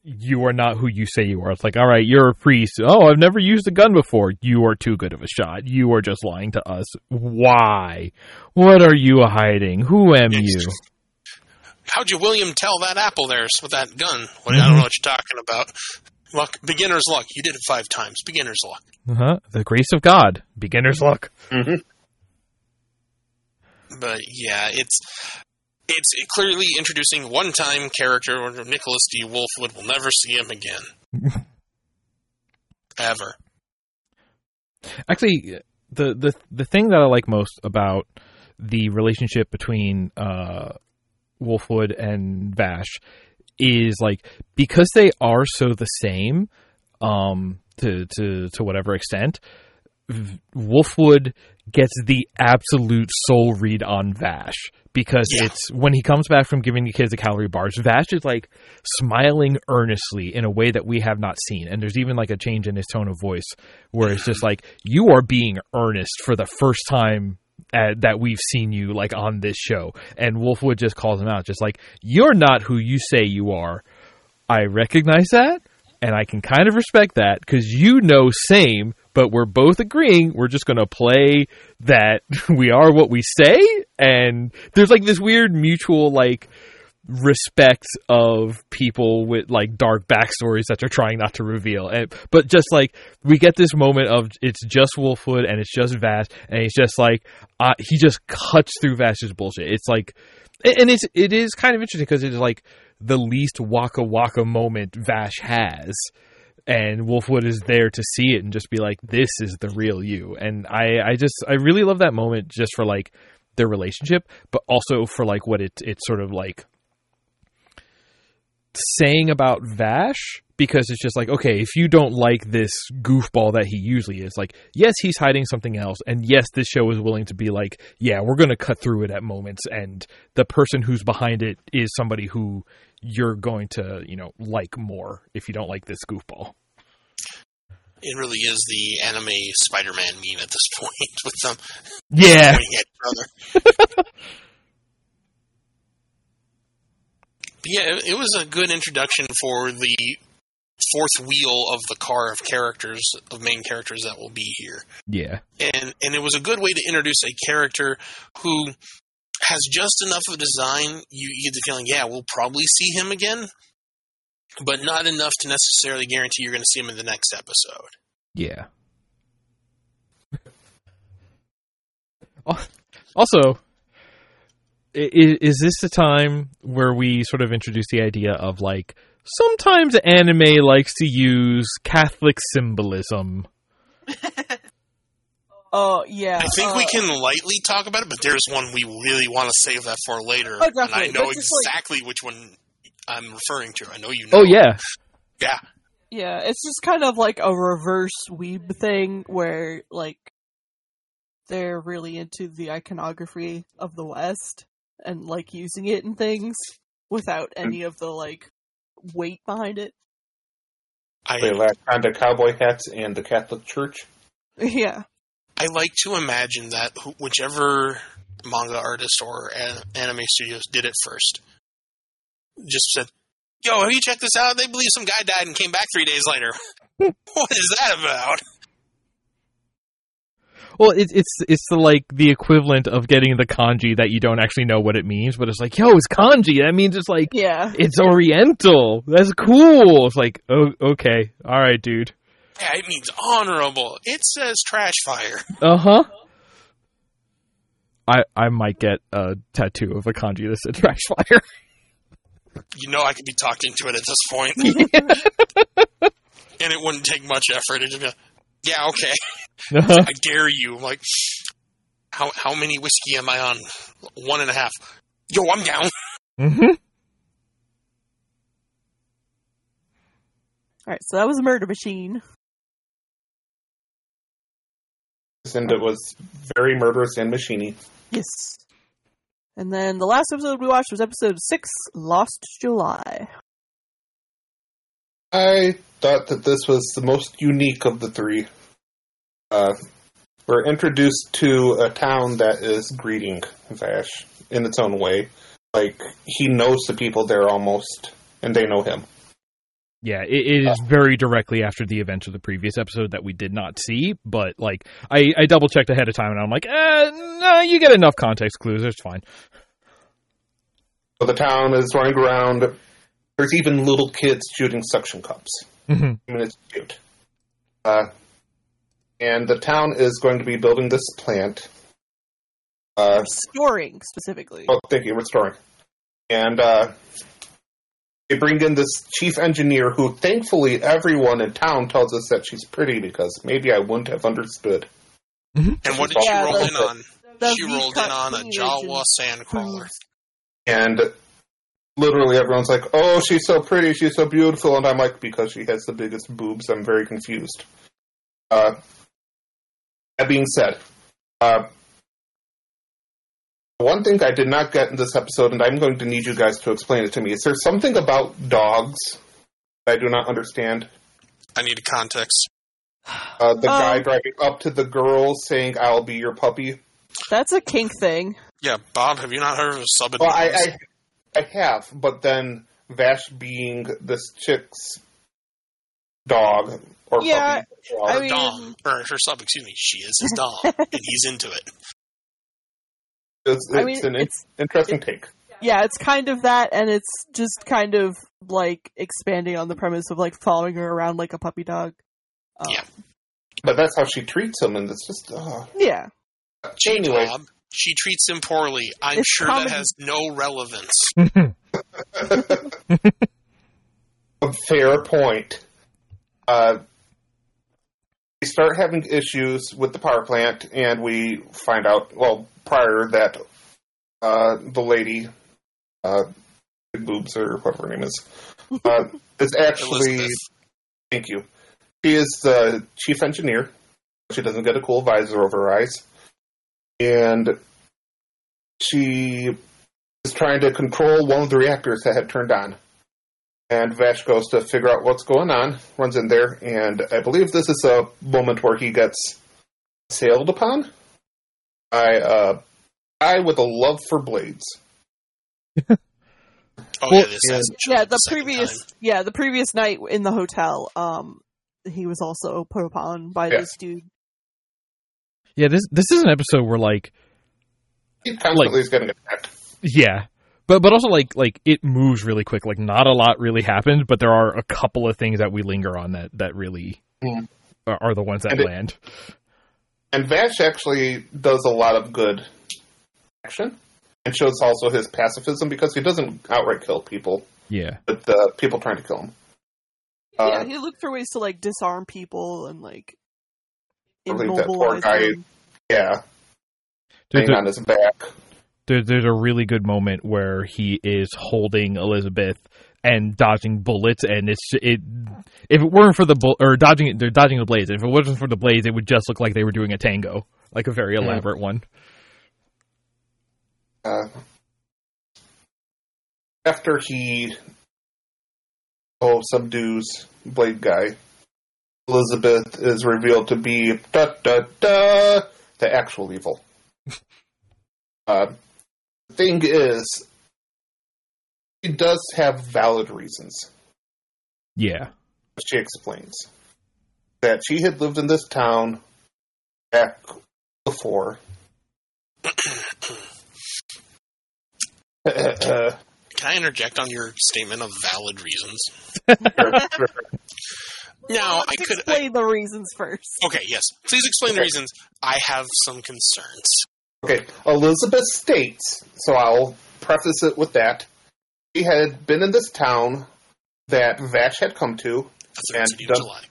Speaker 2: You are not who you say you are. It's like, all right, you're a priest. Oh, I've never used a gun before. You are too good of a shot. You are just lying to us. Why? What are you hiding? Who am you?
Speaker 3: How'd you William tell that apple there with that gun? Well, I don't mm-hmm. know what you're talking about. Luck, beginner's luck. You did it five times. Beginner's luck.
Speaker 2: Uh-huh. The grace of God. Beginner's luck.
Speaker 3: But yeah, it's it's clearly introducing one-time character or Nicholas D. Wolfwood. We'll never see him again. Ever.
Speaker 2: Actually, the the the thing that I like most about the relationship between uh, Wolfwood and Vash is like because they are so the same, um, to to to whatever extent. Wolfwood gets the absolute soul read on Vash because
Speaker 3: Yeah.
Speaker 2: it's when he comes back from giving the kids the calorie bars, Vash is like smiling earnestly in a way that we have not seen. And there's even like a change in his tone of voice where it's just like, you are being earnest for the first time uh, that we've seen you like on this show. And Wolfwood just calls him out, just like, you're not who you say you are. I recognize that. And I can kind of respect that because you know same, but we're both agreeing we're just going to play that we are what we say. And there's like this weird mutual like respect of people with like dark backstories that they're trying not to reveal. And but just like we get this moment of it's just Wolfwood and it's just Vash and he's just like uh, he just cuts through Vash's bullshit. It's like and it's it is kind of interesting because it's like the least waka waka moment Vash has. And Wolfwood is there to see it and just be like, "This is the real you." And I, I just, I really love that moment just for like their relationship, but also for like what it, it's sort of like saying about Vash because it's just like, okay, if you don't like this goofball that he usually is, like, yes, he's hiding something else, and yes, this show is willing to be like, yeah, we're going to cut through it at moments, and the person who's behind it is somebody who you're going to, you know, like more if you don't like this goofball.
Speaker 3: It really is the anime Spider-Man meme at this point with them
Speaker 2: Yeah.
Speaker 3: pointing at each other. But yeah, it, was a good introduction for the fourth wheel of the car of characters, of main characters that will be here.
Speaker 2: Yeah.
Speaker 3: and and it was a good way to introduce a character who has just enough of a design. You, you get the feeling, yeah, we'll probably see him again, but not enough to necessarily guarantee you're going to see him in the next episode.
Speaker 2: Yeah. Also, i- i- is this the time where we sort of introduce the idea of like sometimes anime likes to use Catholic symbolism?
Speaker 1: Oh yeah.
Speaker 3: I think we
Speaker 1: uh,
Speaker 3: can lightly talk about it, but there's one we really want to save that for later,
Speaker 1: Oh,
Speaker 3: and I know
Speaker 1: But just, like-
Speaker 3: exactly which one I'm referring to. I know you know.
Speaker 2: Oh yeah,
Speaker 3: yeah.
Speaker 1: Yeah, it's just kind of like a reverse weeb thing where like they're really into the iconography of the West and like using it in things without hmm. any of the like weight behind it.
Speaker 4: They
Speaker 3: I
Speaker 4: lack on the cowboy hats and the Catholic Church.
Speaker 1: Yeah.
Speaker 3: I like to imagine that whichever manga artist or anime studios did it first, just said, "Yo, have you checked this out? They believe some guy died and came back three days later. what is that about?"
Speaker 2: Well it's it's it's the like the equivalent of getting the kanji that you don't actually know what it means, but it's like yo, it's kanji. That means it's like
Speaker 1: Yeah.
Speaker 2: it's Oriental. That's cool. It's like oh okay, all right, dude.
Speaker 3: Yeah, it means honorable. It says trash fire.
Speaker 2: Uh huh. I I might get a tattoo of a kanji that says trash fire.
Speaker 3: You know, I could be talked into it at this point, and it wouldn't take much effort. It'd be, yeah, okay. I dare you. I'm like, how how many whiskey am I on? One and a half. Yo, I'm down.
Speaker 2: hmm
Speaker 1: Alright, so that was Murder Machine.
Speaker 4: And it was very murderous and machiny.
Speaker 1: Yes. And then the last episode we watched was episode six, Lost July.
Speaker 4: I thought that this was the most unique of the three. Uh, we're introduced to a town that is greeting Vash in its own way. Like, he knows the people there almost, and they know him.
Speaker 2: Yeah, it, it is very directly after the events of the previous episode that we did not see, but like I, I double checked ahead of time and I'm like, eh, no, you get enough context clues. It's fine.
Speaker 4: So the town is running around. There's even little kids shooting suction cups.
Speaker 2: hmm
Speaker 4: I mean, it's cute. Uh, and the town is going to be building this plant. Uh,
Speaker 1: Storing, specifically.
Speaker 4: oh, thank you, restoring. And uh, they bring in this chief engineer who, thankfully, everyone in town tells us that she's pretty because maybe I wouldn't have understood.
Speaker 3: And what did
Speaker 1: Yeah,
Speaker 3: she roll in on?
Speaker 1: The
Speaker 3: she rolled in on a
Speaker 1: cleavage
Speaker 3: Jawa
Speaker 1: and
Speaker 3: sandcrawler.
Speaker 4: And literally everyone's like, oh, she's so pretty, she's so beautiful. And I'm like, because she has the biggest boobs, I'm very confused. Uh, that being said, uh, one thing I did not get in this episode, and I'm going to need you guys to explain it to me, is there something about dogs that I do not understand?
Speaker 3: I need a context.
Speaker 4: Uh, the guy
Speaker 1: Um,
Speaker 4: driving up to the girl saying, I'll be your puppy.
Speaker 1: That's a kink thing.
Speaker 3: Yeah, Bob, have you not heard of sub
Speaker 4: Well, I, I, I have, but then Vash being this chick's dog or
Speaker 1: Yeah,
Speaker 4: puppy, dog,
Speaker 1: I mean-
Speaker 3: dom, or her sub, excuse me, she is his dom, and he's into it.
Speaker 4: it's,
Speaker 1: I mean,
Speaker 4: an
Speaker 1: it's
Speaker 4: interesting take.
Speaker 1: yeah, it's kind of that, and it's just kind of like expanding on the premise of like following her around like a puppy dog. Um,
Speaker 3: Yeah.
Speaker 4: But that's how she treats him, and it's just uh,
Speaker 1: yeah.
Speaker 4: anyway.
Speaker 3: Bob, she treats him poorly. I'm
Speaker 1: It's
Speaker 3: sure
Speaker 1: comedy.
Speaker 3: that has no relevance.
Speaker 4: A fair point. Uh, we start having issues with the power plant, and we find out, well, prior that uh, the lady, uh, big boobs or whatever her name is, uh, is actually.
Speaker 3: Elizabeth.
Speaker 4: Thank you. She is the chief engineer. She doesn't get a cool visor over her eyes, and she is trying to control one of the reactors that had turned on. And Vash goes to figure out what's going on, runs in there, and I believe this is a moment where he gets sailed upon by a guy with a love for blades.
Speaker 3: Oh
Speaker 2: Well,
Speaker 3: yeah, this
Speaker 4: yeah.
Speaker 1: Yeah, the
Speaker 3: second
Speaker 1: previous
Speaker 3: time.
Speaker 1: yeah, the previous night in the hotel, um he was also put upon by
Speaker 4: Yeah.
Speaker 1: this dude.
Speaker 2: Yeah, this this is an episode where like
Speaker 4: He constantly is getting attacked.
Speaker 2: yeah. But but also like like it moves really quick. Like not a lot really happened, but there are a couple of things that we linger on that that really
Speaker 4: Mhm.
Speaker 2: are, are the ones that
Speaker 4: And it-
Speaker 2: land.
Speaker 4: And Vash actually does a lot of good action and shows also his pacifism because he doesn't outright kill people,
Speaker 2: Yeah.
Speaker 4: but uh, people trying to kill him. Uh,
Speaker 1: yeah, he looked for ways to like disarm people and like
Speaker 4: I believe that poor guy-
Speaker 1: them.
Speaker 4: yeah,
Speaker 2: There,
Speaker 4: laying
Speaker 2: there-
Speaker 4: on his back.
Speaker 2: There- there's a really good moment where he is holding Elizabeth and dodging bullets, and it's it. If it weren't for the bull or dodging it, they're dodging the blades. If it wasn't for the blades, it would just look like they were doing a tango, like a very elaborate one.
Speaker 4: Uh, after he oh subdues Blade Guy, Elizabeth is revealed to be da da da the actual evil. uh, the thing is, he does have valid reasons.
Speaker 2: Yeah.
Speaker 4: She explains that she had lived in this town back before.
Speaker 3: Can I interject on your statement of valid reasons? Now, I
Speaker 1: Let's
Speaker 3: could. I,
Speaker 1: explain the reasons first.
Speaker 3: okay, yes. Please explain the reasons. I have some concerns.
Speaker 4: Okay, Elizabeth states, so I'll preface it with that. She had been in this town that Vash had come to, And the-
Speaker 3: July.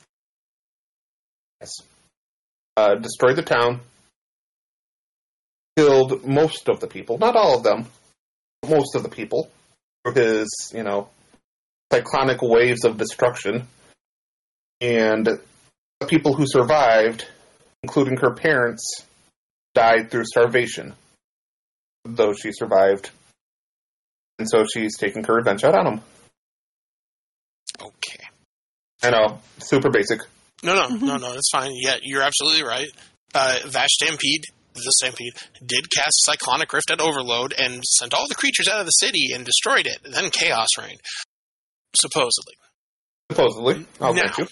Speaker 4: uh, destroyed the town, killed most of the people, not all of them, but most of the people, through his, you know, cyclonic waves of destruction. And the people who survived, including her parents, died through starvation, though she survived. And so she's taking her revenge out on him.
Speaker 3: Okay.
Speaker 4: I know, super basic.
Speaker 3: No, no, no, no. It's fine. Yeah, you're absolutely right. Uh, Vash Stampede, the Stampede, did cast Cyclonic Rift at Overload and sent all the creatures out of the city and destroyed it. Then chaos reigned. Supposedly.
Speaker 4: Supposedly. I'll
Speaker 3: now,
Speaker 4: grant you.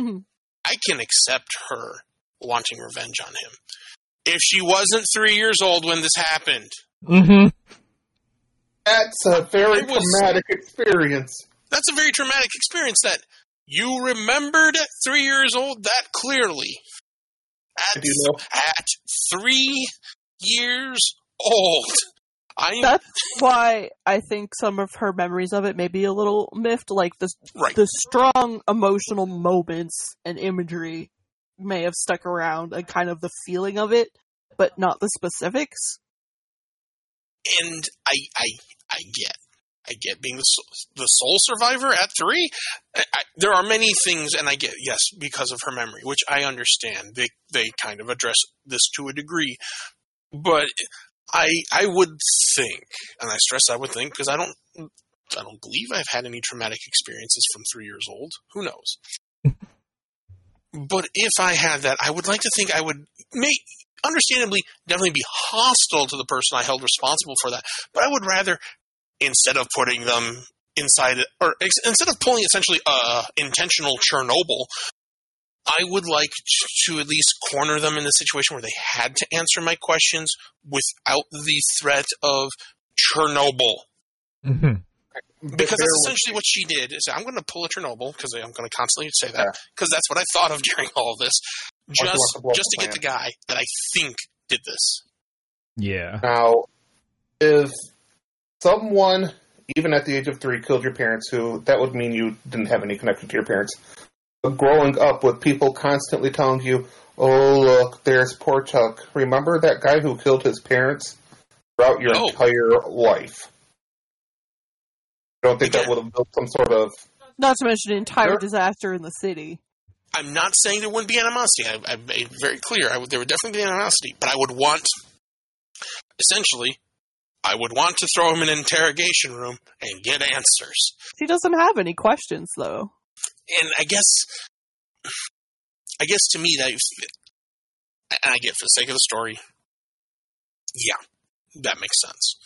Speaker 1: Mhm.
Speaker 3: I can accept her wanting revenge on him. If she wasn't three years old when this happened,
Speaker 2: Mm-hmm.
Speaker 4: That's a very
Speaker 3: was-
Speaker 4: traumatic experience.
Speaker 3: that's a very traumatic experience that you remembered at three years old that clearly. At,
Speaker 4: Do you know?
Speaker 3: at three years old. I
Speaker 1: That's why I think some of her memories of it may be a little miffed. Like the
Speaker 3: right.
Speaker 1: the strong emotional moments and imagery may have stuck around, and kind of the feeling of it, but not the specifics.
Speaker 3: and I, I, I get, I get being the the sole survivor at three. I, I, there are many things, and I get yes because of her memory, which I understand. They they kind of address this to a degree, but I I would think, and I stress I would think because I don't I don't believe I've had any traumatic experiences from three years old. Who knows? But if I had that, I would like to think I would may understandably definitely be hostile to the person I held responsible for that. But I would rather, instead of putting them inside, or ex- instead of pulling essentially a intentional Chernobyl, I would like to at least corner them in the situation where they had to answer my questions without the threat of Chernobyl.
Speaker 2: Mm-hmm.
Speaker 3: Because that's essentially what she did. Is I'm going to pull a Chernobyl because I'm going to constantly say that
Speaker 4: Yeah.
Speaker 3: because that's what I thought of during all of this, just
Speaker 4: to
Speaker 3: just
Speaker 4: the
Speaker 3: to get the guy that I think did this.
Speaker 2: Yeah.
Speaker 4: Now, if someone, even at the age of three, killed your parents, who that would mean you didn't have any connection to your parents. But growing up with people constantly telling you, "Oh, look, there's poor Chuck." Remember that guy who killed his parents throughout your
Speaker 3: Oh.
Speaker 4: entire life. I don't think that would have built some sort of.
Speaker 1: Not to mention an entire
Speaker 4: Sure.
Speaker 1: disaster in the city.
Speaker 3: I'm not saying there wouldn't be animosity. I, I've made very clear. I would, there would definitely be animosity, but I would want, essentially, I would want to throw him in an interrogation room and get answers.
Speaker 1: He doesn't have any questions though.
Speaker 3: And I guess, I guess to me that, and I get for the sake of the story, yeah, that makes sense.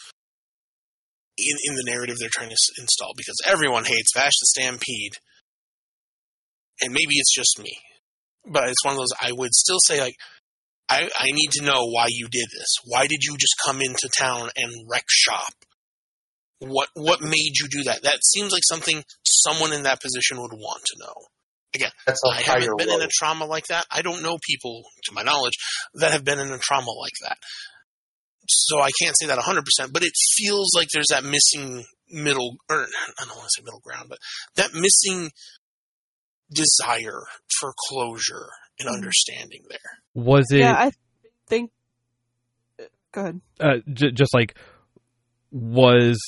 Speaker 3: In in the narrative they're trying to s- install, because everyone hates Vash the Stampede, and maybe it's just me, but it's one of those I would still say like. I, I need to know why you did this. Why did you just come into town and wreck shop? What what made you do that? That seems like something someone in that position would want to know.
Speaker 4: Again,
Speaker 3: I haven't been in a trauma like that. I don't know people, to my knowledge, that have been in a trauma like that. So I can't say that 100%, but it feels like there's that missing middle, or I don't want to say middle ground, but that missing desire for closure and
Speaker 1: Mhm.
Speaker 3: understanding there.
Speaker 2: Was it
Speaker 1: Yeah, I think. Go ahead.
Speaker 2: uh, j- just like was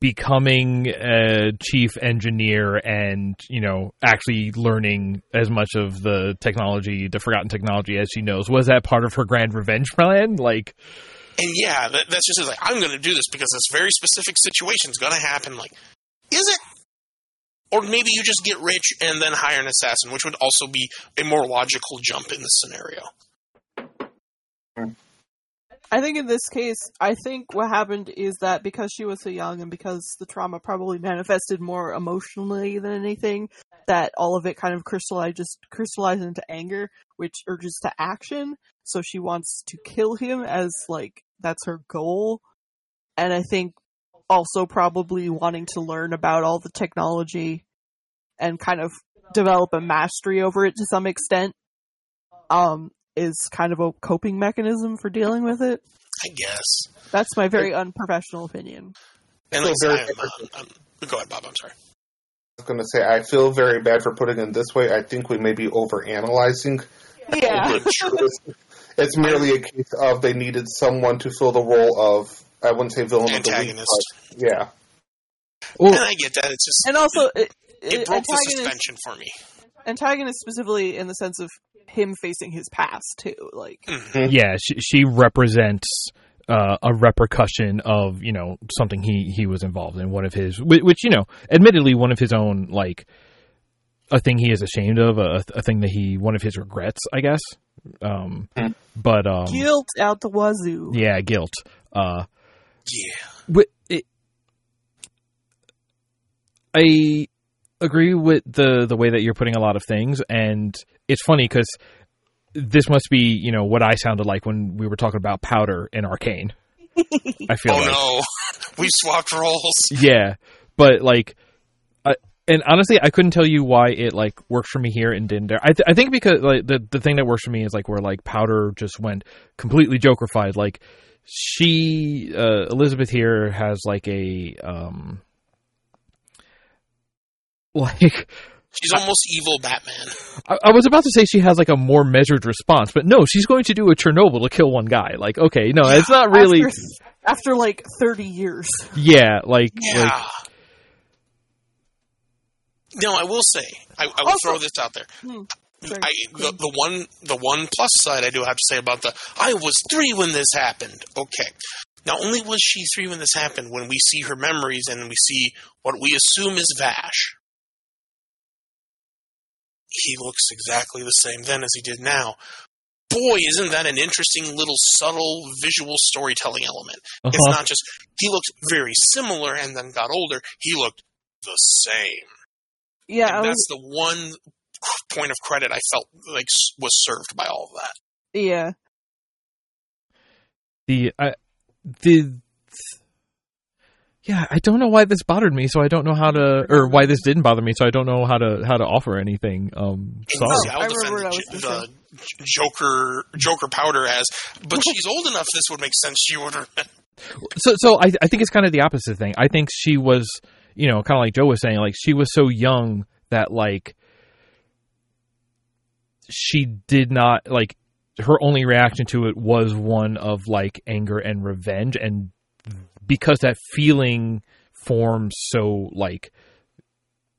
Speaker 2: becoming a chief engineer and you know actually learning as much of the technology the forgotten technology as she knows was that part of her grand revenge plan like
Speaker 3: And yeah, that, that's just like, I'm going to do this because this very specific situation is going to happen. Like, is it? Or maybe you just get rich and then hire an assassin, which would also be a more logical jump in this scenario.
Speaker 1: I think in this case, I think what happened is that because she was so young and because the trauma probably manifested more emotionally than anything, that all of it kind of crystallized just crystallized into anger, which urges to action. So she wants to kill him as like that's her goal. And I think also probably wanting to learn about all the technology and kind of develop a mastery over it to some extent. Um, is kind of a coping mechanism for dealing with it.
Speaker 3: I guess.
Speaker 1: That's my very unprofessional opinion.
Speaker 3: And like I
Speaker 4: very
Speaker 3: said, I'm, I'm, I'm, go ahead, Bob. I'm sorry.
Speaker 4: I was going to say, I feel very bad for putting it this way. I think we may be over analyzing.
Speaker 1: Yeah.
Speaker 4: it's, it's merely a case of they needed someone to fill the role of, I wouldn't say villain of the week,
Speaker 3: Antagonist.
Speaker 4: but yeah.
Speaker 2: well
Speaker 3: And I get that. It's just
Speaker 1: and also, it,
Speaker 3: it
Speaker 1: it-
Speaker 3: broke the
Speaker 1: antagonist,
Speaker 3: suspension for me.
Speaker 1: antagonist specifically in the sense of him facing his past too. Like,
Speaker 3: Mhm.
Speaker 2: yeah she, she represents uh, a repercussion of you know something he he was involved in one of his whi- which you know admittedly one of his own like a thing he is ashamed of a, a thing that he one of his regrets i guess um
Speaker 4: Hmm.
Speaker 2: but um
Speaker 1: guilt out the wazoo.
Speaker 2: yeah guilt uh
Speaker 3: Yeah.
Speaker 2: wi- it, I agree with the the way that you're putting a lot of things, and it's funny because this must be you know what I sounded like when we were talking about powder and Arcane. I feel
Speaker 3: Oh
Speaker 2: like
Speaker 3: no, we swapped roles.
Speaker 2: yeah, but like. I, and honestly, I couldn't tell you why it like worked for me here and didn't there. I, th- I think because like the the thing that works for me is like where like Powder just went completely Jokerfied. Like she uh, Elizabeth here has like a um like
Speaker 3: She's almost evil Batman.
Speaker 2: I, I was about to say she has like a more measured response, but no, she's going to do a Chernobyl to kill one guy. Like okay, no, it's not really.
Speaker 1: After, after like thirty years.
Speaker 2: Yeah, like
Speaker 3: Yeah.
Speaker 2: like
Speaker 3: no, I will say, I, I will
Speaker 1: Also-
Speaker 3: throw this out there.
Speaker 1: Hmm.
Speaker 3: I, the, the one the one plus side I do have to say about the I was three when this happened. Okay, not only was she three when this happened, when we see her memories and we see what we assume is Vash, he looks exactly the same then as he did now. Boy, isn't that an interesting little subtle visual storytelling element? It's
Speaker 2: uh-huh.
Speaker 3: not just he looked very similar and then got older. He looked the same.
Speaker 1: Yeah, I
Speaker 3: and
Speaker 1: was,
Speaker 3: that's the one point of credit I felt like was served by all of that.
Speaker 1: yeah.
Speaker 2: the I the yeah, I don't know why this bothered me, so I don't know how to, or why this didn't bother me, so I don't know how to how to offer anything. Um, sorry.
Speaker 3: you see,
Speaker 1: I
Speaker 3: I'll defend
Speaker 1: remember I
Speaker 3: the,
Speaker 1: was
Speaker 3: J-
Speaker 1: gonna
Speaker 3: the Joker Joker powder as, but she's old enough. This would make sense. She would.
Speaker 2: So, so I, I think it's kind of the opposite thing. I think she was, you know, kind of like Joe was saying, like she was so young that like she did not like her only reaction to it was one of like anger and revenge, and because that feeling forms so like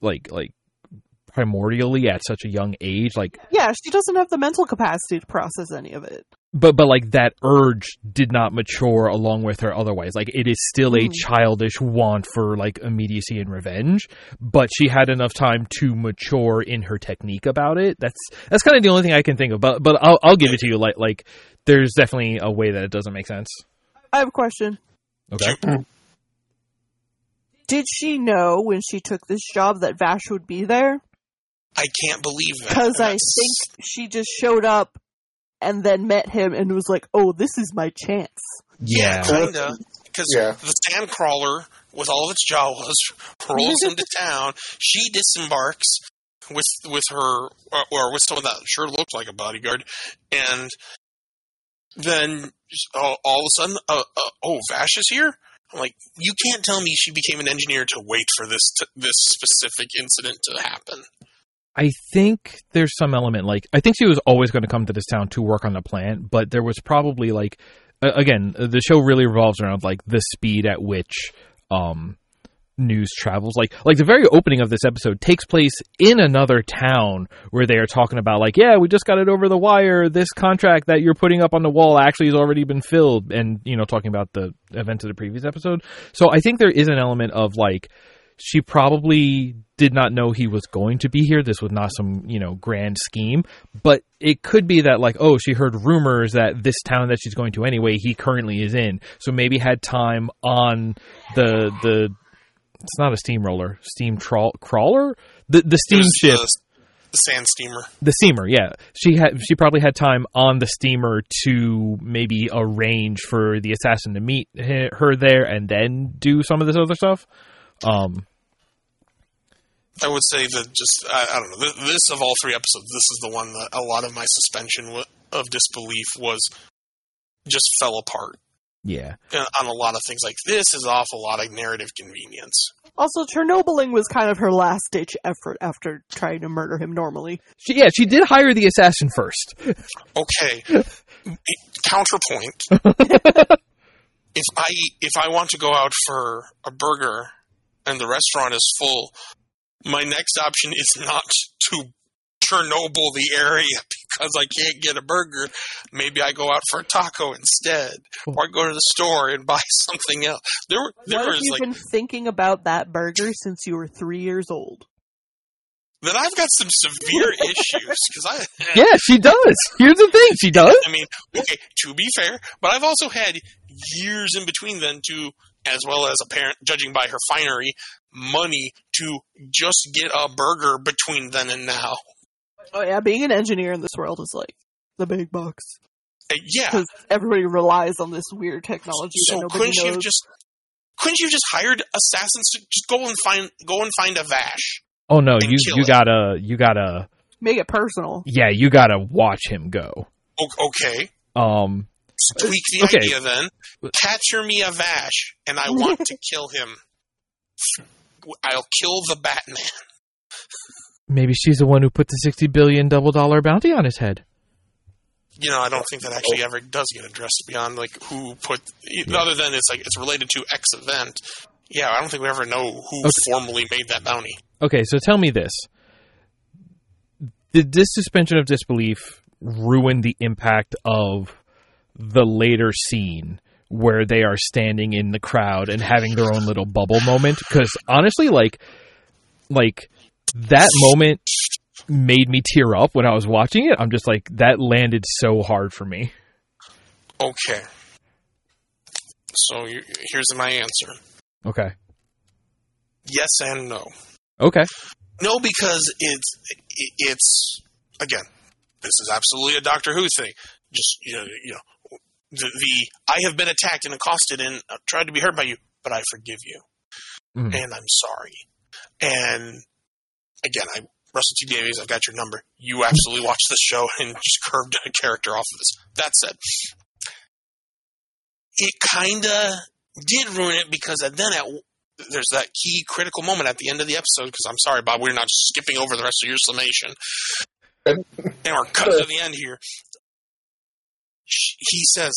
Speaker 2: like like primordially at such a young age like
Speaker 1: Yeah, she doesn't have the mental capacity to process any of it.
Speaker 2: but but like that urge did not mature along with her otherwise like it is still a
Speaker 1: Mm.
Speaker 2: childish want for like immediacy and revenge but she had enough time to mature in her technique about it that's that's kind of the only thing i can think of but but i'll, I'll give it to you like like there's definitely a way that it doesn't make sense
Speaker 1: I have a question.
Speaker 2: Okay mm.
Speaker 1: Did she know when she took this job that Vash would be there?
Speaker 3: I can't believe that.
Speaker 1: Because I think she just showed up and then met him and was like, "Oh, this is my chance."
Speaker 2: yeah
Speaker 3: kinda. Because
Speaker 4: Yeah.
Speaker 3: the sandcrawler, with all of its jawas, rolls into town. She disembarks with with her or, or with someone that sure looked like a bodyguard, and then all, all of a sudden, uh, uh, oh, Vash is here. I'm like, you can't tell me she became an engineer to wait for this this specific incident to happen.
Speaker 2: I think there's some element like I think she was always going to come to this town to work on the plant, but there was probably like again the show really revolves around like the speed at which um news travels. Like like the very opening of this episode takes place in another town where they are talking about like yeah we just got it over the wire. This contract that you're putting up on the wall actually has already been filled. And you know talking about the events of the previous episode. So i think there is an element of like she probably did not know he was going to be here. This was not some, you know, grand scheme, but it could be that like, oh, she heard rumors that this town that she's going to anyway, he currently is in. So maybe had time on the the it's not a steamroller, steam trawl, crawler, the the steamship,
Speaker 3: The, sand steamer.
Speaker 2: the steamer. Yeah, she had she probably had time on the steamer to maybe arrange for the assassin to meet her there and then do some of this other stuff. Um,
Speaker 3: I would say that just I, I don't know. Th- This of all three episodes, this is the one that a lot of my suspension w- of disbelief was just fell apart
Speaker 2: yeah.
Speaker 3: uh, on a lot of things. Like this is awful lot of narrative convenience.
Speaker 1: Also, Chernobyling was kind of her last ditch effort after trying to murder him normally.
Speaker 2: She, yeah, she did hire the assassin first.
Speaker 3: Okay, counterpoint. if I if I want to go out for a burger and the restaurant is full, my next option is not to Chernobyl the area because I can't get a burger. Maybe I go out for a taco instead, or I go to the store and buy something else. There, were there
Speaker 1: What have you
Speaker 3: like
Speaker 1: been thinking about that burger since you were three years old?
Speaker 3: Then I've got some severe issues because I
Speaker 2: Yeah, she does. Here's the thing, she does.
Speaker 3: I mean, okay, to be fair, but I've also had years in between then to, as well as apparent, judging by her finery, money to just get a burger between then and now.
Speaker 1: Oh yeah, being an engineer in this world is like the big bucks
Speaker 3: Uh, yeah.
Speaker 1: because everybody relies on this weird technology that
Speaker 3: So
Speaker 1: nobody
Speaker 3: couldn't you
Speaker 1: knows.
Speaker 3: have just couldn't you just hired assassins to just go and find go and find a Vash?
Speaker 2: Oh no, you you
Speaker 3: it.
Speaker 2: gotta you gotta
Speaker 1: Make it personal.
Speaker 2: yeah, you gotta watch him go.
Speaker 3: O- okay.
Speaker 2: Um,
Speaker 3: Tweak the
Speaker 2: Okay.
Speaker 3: idea then. Capture me a Vash, and I want to kill him. I'll kill the Batman.
Speaker 2: maybe she's the one who put the sixty billion double dollar bounty on his head.
Speaker 3: you know, I don't think that actually ever does get addressed beyond like who put, other than it's like it's related to X event. Yeah, I don't think we ever know who
Speaker 2: Okay.
Speaker 3: formally made that bounty.
Speaker 2: Okay, so tell me this: Did this suspension of disbelief ruin the impact of the later scene where they are standing in the crowd and having their own little bubble moment? Because honestly, like, like that moment made me tear up when I was watching it. I'm just like that landed so hard for me.
Speaker 3: Okay. So you, here's my answer:
Speaker 2: Okay,
Speaker 3: yes and no.
Speaker 2: okay,
Speaker 3: No, because it's it's again, this is absolutely a Doctor Who thing. Just you know, you know, the, the I have been attacked and accosted and uh, tried to be hurt by you, but I forgive you,
Speaker 2: Mhm.
Speaker 3: and I'm sorry. And again, I Russell T Davies, I've got your number. You absolutely watched this show and just curved a character off of this. That said, it kind of did ruin it because then at there's that key critical moment at the end of the episode because I'm sorry, Bob, we're not skipping over the rest of your summation and we're cut to the end here. He says,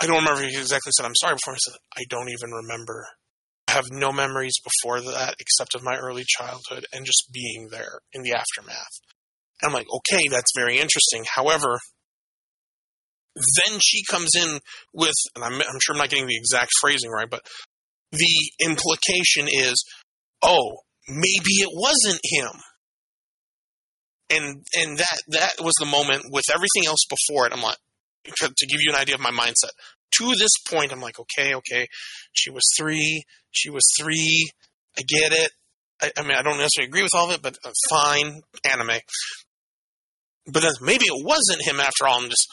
Speaker 3: I don't remember he exactly said I'm sorry before. He said, I don't even remember have no memories before that except of my early childhood and just being there in the aftermath. And I'm like, okay, that's very interesting. However, then she comes in with, and I'm, I'm sure I'm not getting the exact phrasing right, but the implication is, oh, maybe it wasn't him. And and that that was the moment with everything else before it. I'm like, to, to give you an idea of my mindset. To this point, I'm like, okay, okay, she was three, she was three. I get it. I, I mean, I don't necessarily agree with all of it, but uh, fine, anime. But then maybe it wasn't him after all. I'm just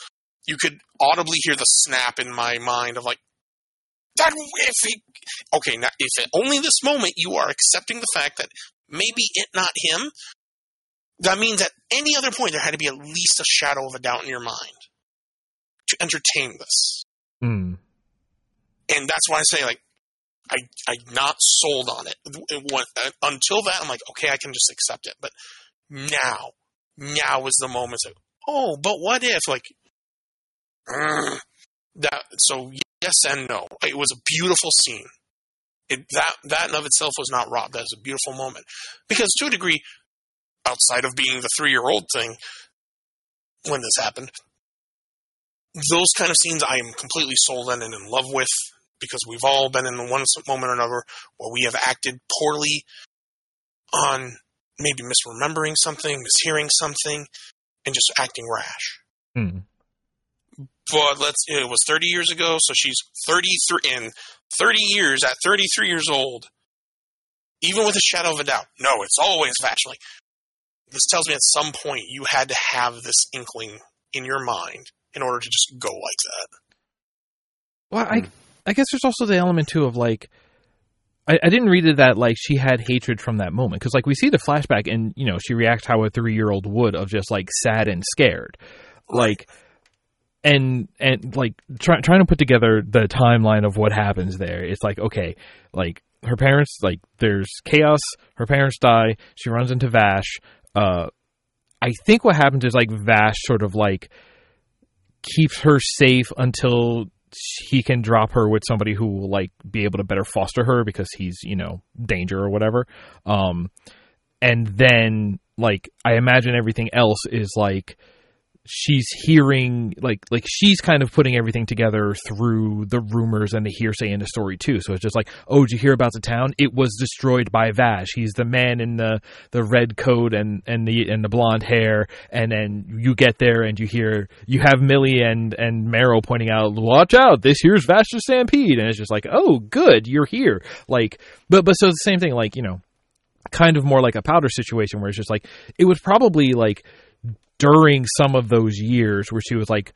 Speaker 3: you could audibly hear the snap in my mind of like that if he okay now if only this moment you are accepting the fact that maybe it not him that means at any other point there had to be at least a shadow of a doubt in your mind to entertain this
Speaker 2: Mm.
Speaker 3: and that's why i say like i i'm not sold on it, uh, until that i'm like okay i can just accept it. But now now is the moment like oh but what if like mm, that so yes and no. It was a beautiful scene. It, that that in of itself was not robbed that was a beautiful moment. Because to a degree outside of being the three year old thing when this happened those kind of scenes i am completely sold on and in love with because we've all been in one moment or another where we have acted poorly on maybe misremembering something mishearing something and just acting rash.
Speaker 2: Mm.
Speaker 3: but let's it was 30 years ago so she's 33 in 30 years at 33 years old even with a shadow of a doubt. No it's always like this tells me at some point you had to have this inkling in your mind in order to just go like that
Speaker 2: Well, I I guess there's also the element too of like I, I didn't read it that like she had hatred from that moment because like we see the flashback and you know she reacts how a three year old would of just like sad and scared, like and and like try, trying to put together the timeline of what happens there. It's like okay, like her parents like there's chaos. Her parents die. She runs into Vash. Uh, I think what happens is like Vash sort of like keeps her safe until he can drop her with somebody who will like be able to better foster her because he's you know danger or whatever. Um and then like i imagine everything else is like she's hearing like like she's kind of putting everything together through the rumors and the hearsay in the story too. So it's just like oh did you hear about the town? It was destroyed by vash. He's the man in the the red coat and and the and the blonde hair. And then you get there and you hear you have Milly and and meryl pointing out watch out this here's vash's stampede. And it's just like oh good you're here. Like but but so the same thing like you know kind of more like a powder situation where it's just like it was probably like during some of those years where she was like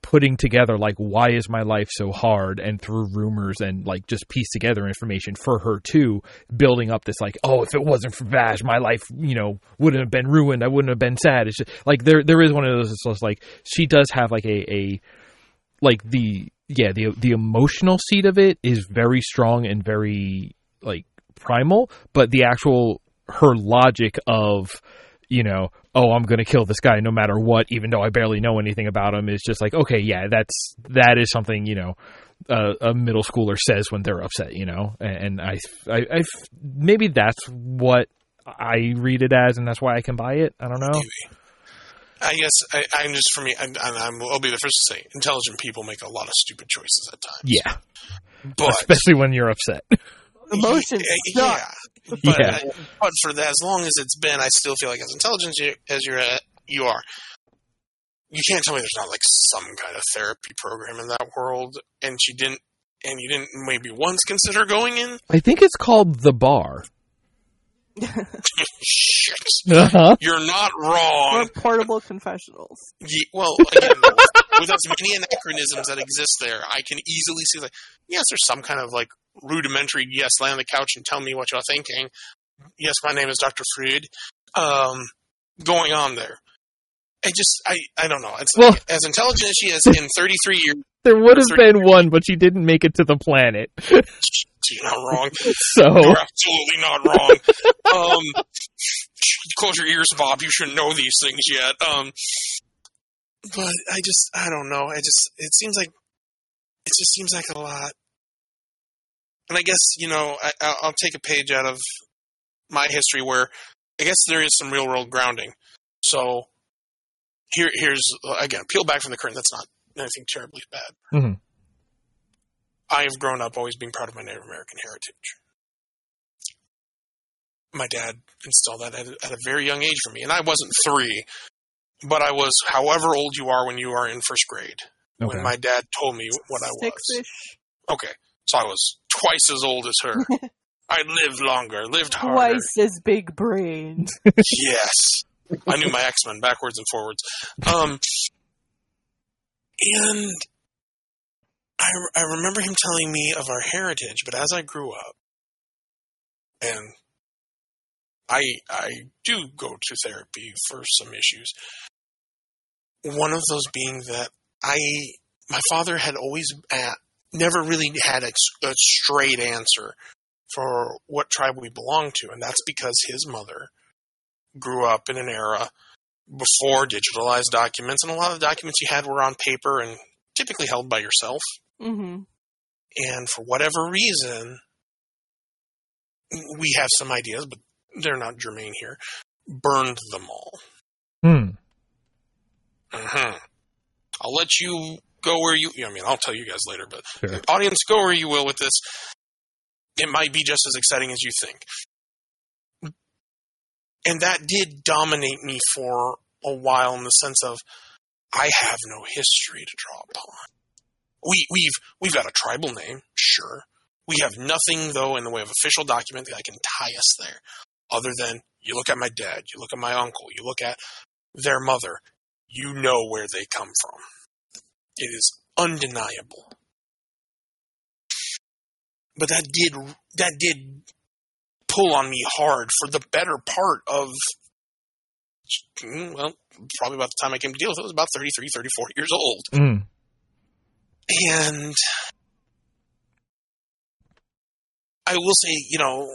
Speaker 2: putting together like why is my life so hard? And through rumors and like just piece together information for her too building up this like oh if it wasn't for Vash my life you know wouldn't have been ruined. I wouldn't have been sad. It's just like there there is one of those it's like she does have like a a like the yeah the the emotional seat of it is very strong and very like primal but the actual her logic of you know, oh, I'm going to kill this guy no matter what, even though I barely know anything about him, is just like, okay, yeah, that's that is something you know a, a middle schooler says when they're upset, you know, and, and I, I, I, maybe that's what I read it as, and that's why I can buy it. I don't know.
Speaker 3: I guess I, I'm just for me, and I'm, I'll be the first to say, intelligent people make a lot of stupid choices at times.
Speaker 2: Yeah,
Speaker 3: but
Speaker 2: especially when you're upset.
Speaker 1: Emotions.
Speaker 3: yeah,
Speaker 1: suck.
Speaker 3: but,
Speaker 2: Yeah.
Speaker 3: uh, but for that, as long as it's been, I still feel like as intelligent as you- as you're at, you are. You can't tell me there's not like some kind of therapy program in that world, and she didn't, and you didn't maybe once consider going in.
Speaker 2: I think it's called the bar.
Speaker 3: Shit,
Speaker 2: Uh-huh.
Speaker 3: you're not
Speaker 1: Or
Speaker 3: wrong.
Speaker 1: portable confessionals.
Speaker 3: Ye- well, again, with as many anachronisms that exist there, I can easily see that. Yes, there's some kind of like rudimentary. Yes, lay on the couch and tell me what you're thinking. Yes, my name is Doctor Freud. Um, going on there. I just, I, I don't know. It's
Speaker 2: Well-
Speaker 3: as intelligent as she is in 33 years.
Speaker 2: There would have been one, but she didn't make it to the planet.
Speaker 3: You're not wrong.
Speaker 2: So
Speaker 3: You're absolutely not wrong. um, close your ears, Bob. You shouldn't know these things yet. Um, but I just, I don't know. I just, it seems like, it just seems like a lot. and I guess you know I, I'll take a page out of my history where I guess there is some real world grounding. So here, here's again, peel back from the curtain. That's not anything terribly bad.
Speaker 2: Mhm.
Speaker 3: I've grown up always being proud of my Native American heritage. My dad installed that at a, at a very young age for me, and I wasn't three, but I was however old you are when you are in first grade.
Speaker 2: Okay.
Speaker 3: When my dad told me what I was.
Speaker 1: Six-ish.
Speaker 3: Okay, so I was twice as old as her. I lived longer, lived harder.
Speaker 1: Twice as big brains.
Speaker 3: yes. I knew my X Men backwards and forwards. Um, and I, I remember him telling me of our heritage, but as I grew up, and I I do go to therapy for some issues. One of those being that I my father had always at, never really had a, a straight answer for what tribe we belonged to, and that's because his mother grew up in an era before digitalized documents, and a lot of the documents you had were on paper and typically held by yourself.
Speaker 1: hmm
Speaker 3: And for whatever reason, we have some ideas, but they're not germane here. Burned them all.
Speaker 2: Hmm.
Speaker 3: hmm I'll let you go where you. I mean, I'll tell you guys later, but
Speaker 2: Sure.
Speaker 3: audience, go where you will with this. It might be just as exciting as you think. And that did dominate me for a while in the sense of I have no history to draw upon. We we've we've got a tribal name, sure. We have nothing though in the way of official document that I can tie us there, other than you look at my dad, you look at my uncle, you look at their mother, you know where they come from. It is undeniable. But that did that did pull on me hard for the better part of mm, well, probably about the time I came to deal with it, I was about 33, 34 years old.
Speaker 2: Mm.
Speaker 3: And I will say, you know,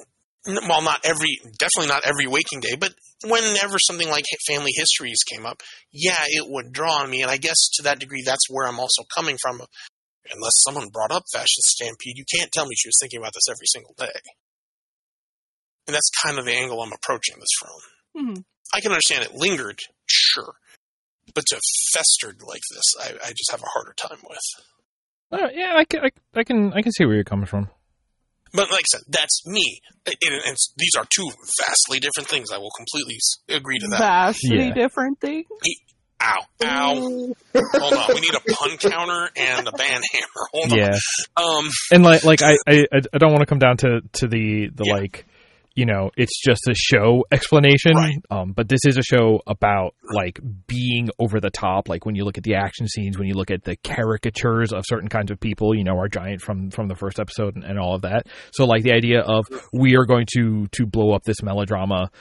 Speaker 3: well, not every, definitely not every waking day, but whenever something like family histories came up, yeah, it would draw on me. And I guess to that degree, that's where I'm also coming from. Unless someone brought up Vash the Stampede, you can't tell me she was thinking about this every single day. And that's kind of the angle I'm approaching this from.
Speaker 1: hmm
Speaker 3: I can understand it lingered, sure. But to festered like this, I, I just have a harder time with.
Speaker 2: Uh, yeah, I can, I, I can I can see where you're coming from.
Speaker 3: But like I said, that's me. And, and it's- these are two vastly different things. I will completely agree to that.
Speaker 1: Vastly
Speaker 2: Yeah.
Speaker 1: different thing.
Speaker 3: Ow. Ow. Hold on. We need a pun counter and a band hammer. Hold
Speaker 2: Yeah,
Speaker 3: on. Um,
Speaker 2: and like like I I, I don't want to come down to to the the
Speaker 3: Yeah.
Speaker 2: like you know it's just a show explanation.
Speaker 3: Right.
Speaker 2: um but this is a show about like being over the top. Like when you look at the action scenes when you look at the caricatures of certain kinds of people you know our giant from from the first episode and, and all of that. So like the idea of we are going to to blow up this melodrama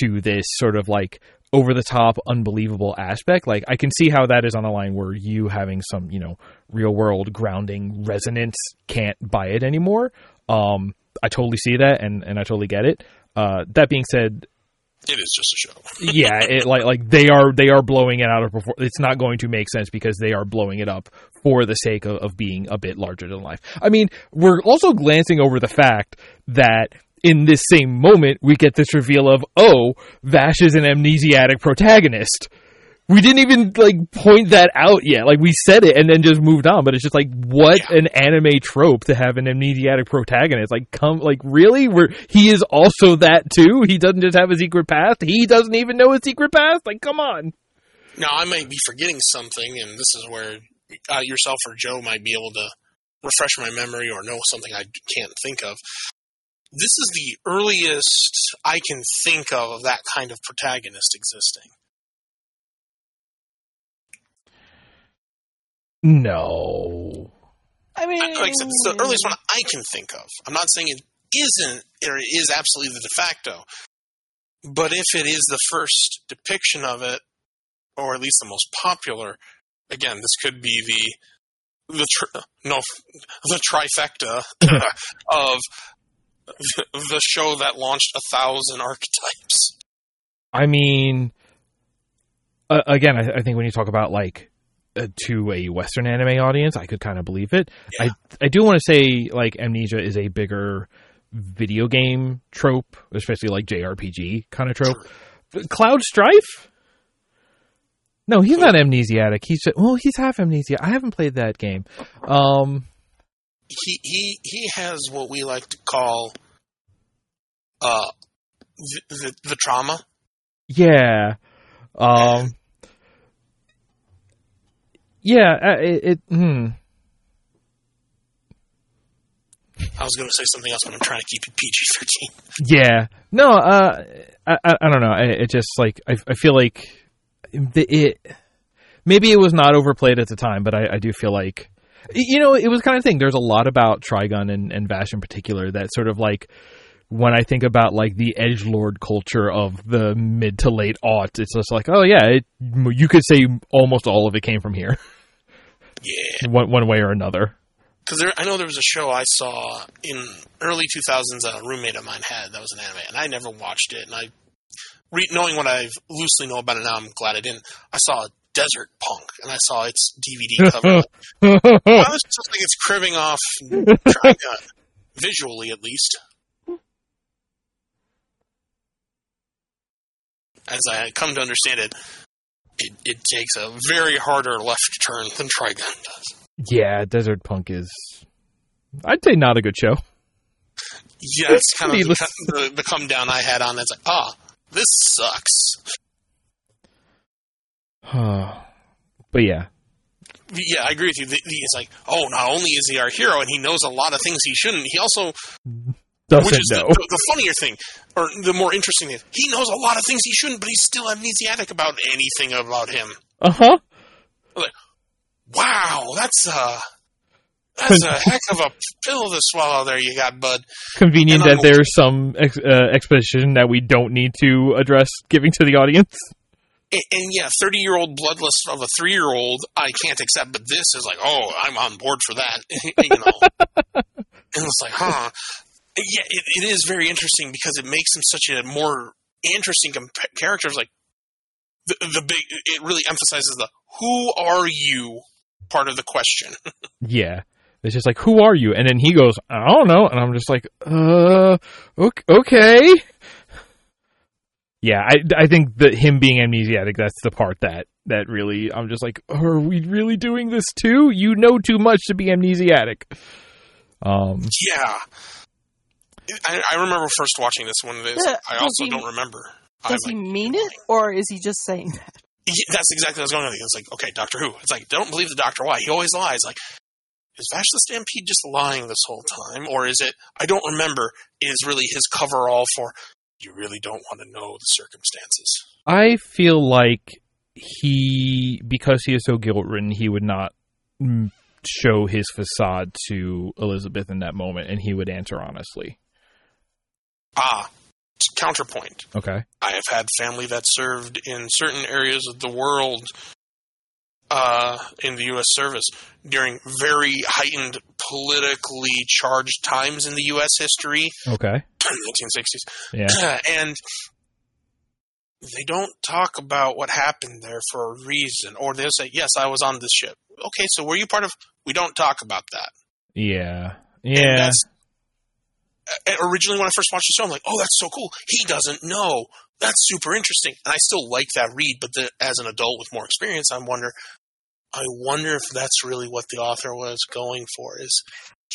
Speaker 2: to this sort of like over the top unbelievable aspect. Like i can see how that is on a line where you having some you know real world grounding resonance can't buy it anymore. Um i totally see that and and i totally get it. Uh that being said
Speaker 3: it is just a show.
Speaker 2: yeah it like like they are they are blowing it out of proportion it's not going to make sense because they are blowing it up for the sake of, of being a bit larger than life. I mean we're also glancing over the fact that in this same moment we get this reveal of oh vash is an amnesiac protagonist we didn't even like point that out yet. Like we said it and then just moved on but it's just like what
Speaker 3: Yeah.
Speaker 2: an anime trope to have an amnesiac protagonist. Like come like really? Where he is also that too? He doesn't just have a secret past? He doesn't even know his secret past? Like come on.
Speaker 3: Now, I might be forgetting something, and this is where uh, yourself or Joe might be able to refresh my memory or know something I can't think of. This is the earliest I can think of of that kind of protagonist existing.
Speaker 2: No
Speaker 1: I mean,
Speaker 3: I- like I said, it's the earliest one I can think of. I'm not saying it isn't or it is absolutely the de facto, but if it is the first depiction of it, or at least the most popular, again, this could be the the tr- no the trifecta of the show that launched a thousand archetypes.
Speaker 2: I mean, uh, again, I, I think when you talk about like uh, to a Western anime audience, I could kind of believe it. I I do want to say like Amnesia is a bigger video game trope, especially like JRPG kind of trope. Cloud Strife. No, he's not amnesiac. He's just, well, he's half amnesia. I haven't played that game. Um,
Speaker 3: he he he has what we like to call uh the the, the trauma.
Speaker 2: yeah. Um, yeah. uh, It. it hmm.
Speaker 3: I was going to say something else, but I'm trying to keep it PG thirteen.
Speaker 2: Yeah. No. Uh. I. I, I don't know. I, it just like I. I feel like it. Maybe it was not overplayed at the time, but I, I do feel like you know it was kind of thing. There's a lot about Trigun and, and Vash in particular that sort of like when I think about like the edge lord culture of the mid to late aughts, it's just like, oh yeah, it, you could say almost all of it came from here,
Speaker 3: Yeah,
Speaker 2: one one way or another.
Speaker 3: because I know there was a show I saw in early 2000s that a roommate of mine had that was an anime, and I never watched it. And I, re- knowing what I loosely know about it now, I'm glad I didn't. I saw Desert Punk, and I saw its DVD cover. I was just like it's cribbing off Trigun, visually at least. As I come to understand it, it, it takes a very harder left turn than Trigun does.
Speaker 2: yeah, Desert Punk is, I'd say, not a good show.
Speaker 3: Yeah, it's kind of the, the, the come down I had on. It's like, ah, this sucks.
Speaker 2: but yeah,
Speaker 3: Yeah, I agree with you. It's like, oh, not only is he our hero and he knows a lot of things he shouldn't, he also
Speaker 2: doesn't
Speaker 3: Which is
Speaker 2: know.
Speaker 3: the, the, funnier thing, or the more interesting thing. He knows a lot of things he shouldn't, but he's still amnesiac about anything about him.
Speaker 2: Uh huh.
Speaker 3: Like, Wow, that's a that's a heck of a pill to swallow. There, you got, bud.
Speaker 2: Convenient that there's some ex- uh, exposition that we don't need to address giving to the audience.
Speaker 3: And, and yeah, thirty-year-old bloodlust of a three-year-old, I can't accept. But this is like, oh, I'm on board for that. you know, and it's like, huh? Yeah, it, it is very interesting because it makes him such a more interesting comp- character. It's like the, the big, it really emphasizes the "Who are you?" part of the question.
Speaker 2: Yeah. It's just like, who are you? And then he goes, I don't know. And I'm just like, uh, ok- okay. Yeah, I, I think that him being amnesiac, that's the part that, that really, I'm just like, are we really doing this too? You know too much to be amnesiac. Um,
Speaker 3: Yeah. I, I remember first watching this one. This
Speaker 1: Yeah,
Speaker 3: I also
Speaker 1: he-
Speaker 3: don't remember.
Speaker 1: Does
Speaker 3: I,
Speaker 1: he mean it, or is he just saying that?
Speaker 3: Yeah, that's exactly what I was going with. It's like, okay, Doctor Who. It's like, don't believe the Doctor. Why? He always lies. Like, is Vash the Stampede just lying this whole time, or is it? I don't remember. Is really his coverall for? You really don't want to know the circumstances.
Speaker 2: I feel like he, because he is so guilt ridden, he would not mm, show his facade to Elizabeth in that moment, and he would answer honestly.
Speaker 3: Ah, counterpoint.
Speaker 2: Okay.
Speaker 3: I have had family that served in certain areas of the world uh, in the U.S. service during very heightened, politically charged times in the U.S. history,
Speaker 2: Okay.
Speaker 3: 1960s.
Speaker 2: Yeah.
Speaker 3: and they don't talk about what happened there for a reason, or they'll say, "Yes, I was on this ship." Okay, so were you part of? We don't talk about that.
Speaker 2: Yeah.
Speaker 3: And
Speaker 2: Yeah.
Speaker 3: that's, uh, originally, when I first watched the show, I'm like, "Oh, that's so cool." He doesn't know. That's super interesting, and I still like that read. But the, as an adult with more experience, I wonder. I wonder if that's really what the author was going for. Is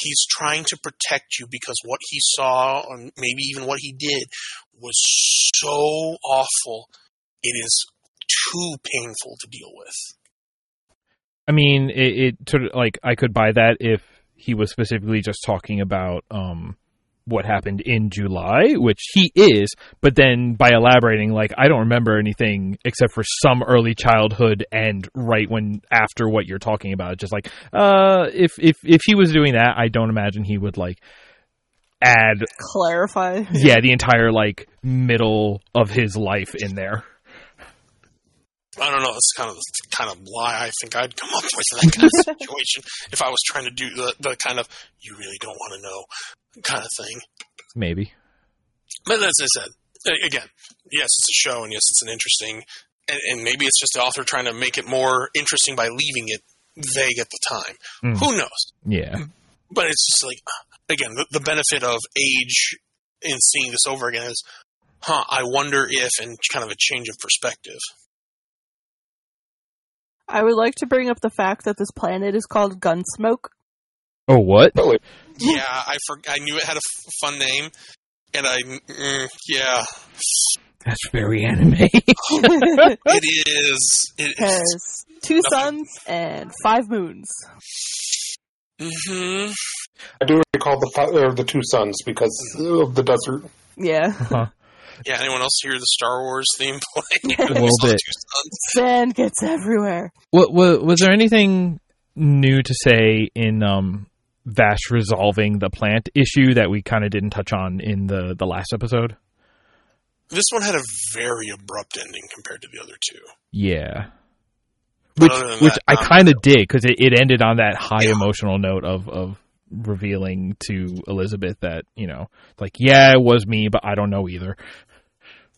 Speaker 3: he's trying to protect you because what he saw, or maybe even what he did, was so awful. It is too painful to deal with.
Speaker 2: I mean, it, it sort of like I could buy that if he was specifically just talking about um what happened in July, which he is, but then by elaborating, like I don't remember anything except for some early childhood and right when after what you're talking about. Just like, uh, if if if he was doing that, I don't imagine he would like add,
Speaker 1: Clarify.
Speaker 2: yeah, the entire like middle of his life in there.
Speaker 3: I don't know. That's kind of the kind of lie I think I'd come up with in that kind of situation if I was trying to do the, the kind of you really don't want to know kind of thing.
Speaker 2: Maybe.
Speaker 3: But as I said, again, yes, it's a show, and yes, it's an interesting and, and maybe it's just the author trying to make it more interesting by leaving it vague at the time.
Speaker 2: Mm.
Speaker 3: Who knows?
Speaker 2: Yeah.
Speaker 3: But it's just like, again, the, the benefit of age in seeing this over again is, huh, I wonder if, and kind of a change of perspective.
Speaker 1: I would like to bring up the fact that this planet is called Gunsmoke.
Speaker 2: Oh, what?
Speaker 4: Really?
Speaker 3: Yeah, I for, I knew it had a f- fun name, and I, mm, yeah,
Speaker 2: That's very anime.
Speaker 3: it is. It
Speaker 1: has two suns and five moons.
Speaker 3: hmm
Speaker 4: I do recall the fi- or the two suns because of the desert.
Speaker 1: Yeah.
Speaker 2: Huh.
Speaker 3: Yeah, anyone else hear the Star Wars theme playing?
Speaker 1: A
Speaker 2: little bit.
Speaker 1: Sand gets everywhere.
Speaker 2: What, what was there anything new to say in um Vash resolving the plant issue that we kind of didn't touch on in the the last episode?
Speaker 3: This one had a very abrupt ending compared to the other two.
Speaker 2: Yeah.
Speaker 3: But
Speaker 2: Which which
Speaker 3: that,
Speaker 2: I kind of did because it, it ended on that high
Speaker 3: Yeah.
Speaker 2: emotional note of of revealing to Elizabeth that you know like yeah it was me but I don't know either.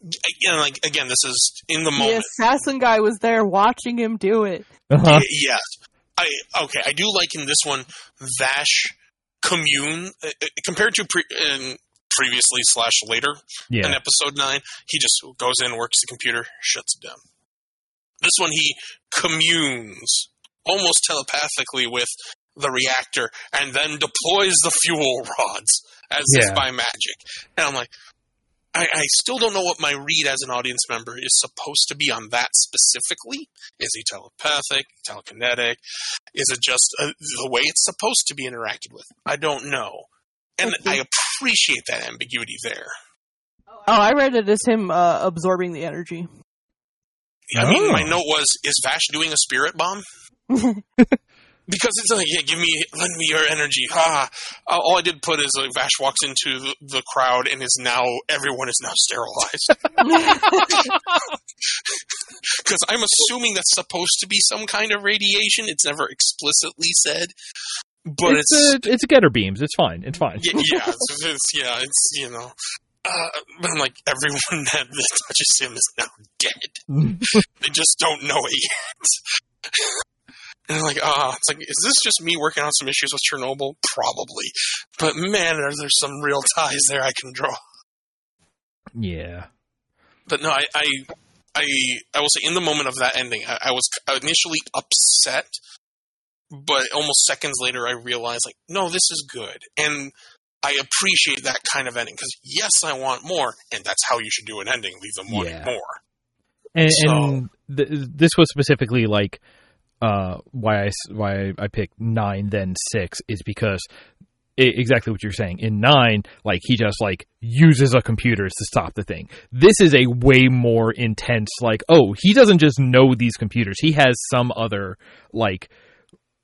Speaker 3: Again, like again, this is in the moment.
Speaker 1: The assassin guy was there watching him do it.
Speaker 2: Uh-huh.
Speaker 3: Yes, I okay. I do like in this one Vash commune uh, uh, compared to pre- in previously slash later in
Speaker 2: Yeah.
Speaker 3: episode nine. He just goes in, works the computer, shuts it down. This one he communes almost telepathically with the reactor, and then deploys the fuel rods as
Speaker 2: Yeah.
Speaker 3: if by magic. And I'm like. I, I still don't know what my read as an audience member is supposed to be on that specifically. Is he telepathic, telekinetic? Is it just uh, the way it's supposed to be interacted with? I don't know. And I appreciate that ambiguity there.
Speaker 1: Oh, I read it as him uh, absorbing the energy.
Speaker 3: I mean, my
Speaker 2: Oh.
Speaker 3: note was, is Vash doing a spirit bomb? Because it's like, yeah, give me, lend me your energy. Ha! Uh, all I did put is like Vash walks into the, the crowd and is now everyone is now sterilized. Because I'm assuming that's supposed to be some kind of radiation. It's never explicitly said, but
Speaker 2: it's
Speaker 3: it's,
Speaker 2: a, it's getter beams. It's fine. It's fine.
Speaker 3: yeah, yeah, it's, it's yeah, it's you know. Uh, but I'm like everyone that, that touches him is now dead. they just don't know it yet. And I'm like, ah, it's like, is this just me working on some issues with Chernobyl? Probably. But man, are there some real ties there I can draw.
Speaker 2: Yeah.
Speaker 3: But no, I, I, I, I will say in the moment of that ending, I, I was initially upset, but almost seconds later, I realized like, no, this is good, and I appreciate that kind of ending because yes, I want more, and that's how you should do an ending: leave them wanting
Speaker 2: Yeah.
Speaker 3: more.
Speaker 2: And,
Speaker 3: So-
Speaker 2: and th- this was specifically like uh, why I s- why I picked nine then six is because i exactly what you're saying. In nine, like he just like uses a computer to stop the thing. This is a way more intense. Like, oh, he doesn't just know these computers. He has some other like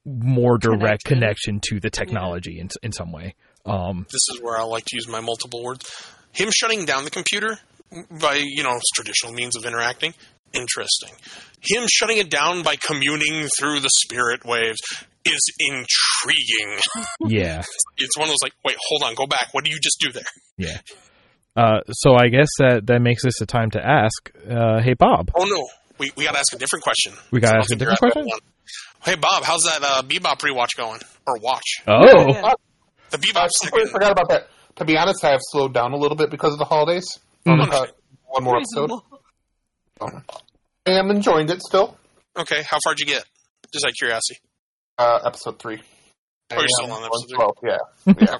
Speaker 2: more direct
Speaker 1: Connection.
Speaker 2: connection to the technology in in some way. Um,
Speaker 3: This is where I like to use my multiple words. Him shutting down the computer by you know traditional means of interacting. Interesting. Him shutting it down by communing through the spirit waves is intriguing.
Speaker 2: yeah.
Speaker 3: it's one of those like, wait, hold on, go back. What did you just do there?
Speaker 2: Yeah. Uh, so I guess that that makes this a time to ask. Uh, hey, Bob.
Speaker 3: Oh no, we we got to ask a different question.
Speaker 2: We gotta
Speaker 3: I
Speaker 2: ask a different question?
Speaker 3: one. Hey Bob, how's that uh, Bebop rewatch going or watch?
Speaker 2: Oh,
Speaker 1: Yeah.
Speaker 3: The
Speaker 4: I
Speaker 3: Bebop
Speaker 4: completely
Speaker 3: second.
Speaker 4: forgot about that. To be honest, I have slowed down a little bit because of the holidays.
Speaker 2: Mm.
Speaker 4: One more episode.
Speaker 1: Reasonable.
Speaker 4: I am enjoying it still.
Speaker 3: Okay, how far'd you get? Just out of curiosity.
Speaker 4: Uh, episode three.
Speaker 3: Oh, you're still on episode three.
Speaker 4: 12, Yeah. yeah.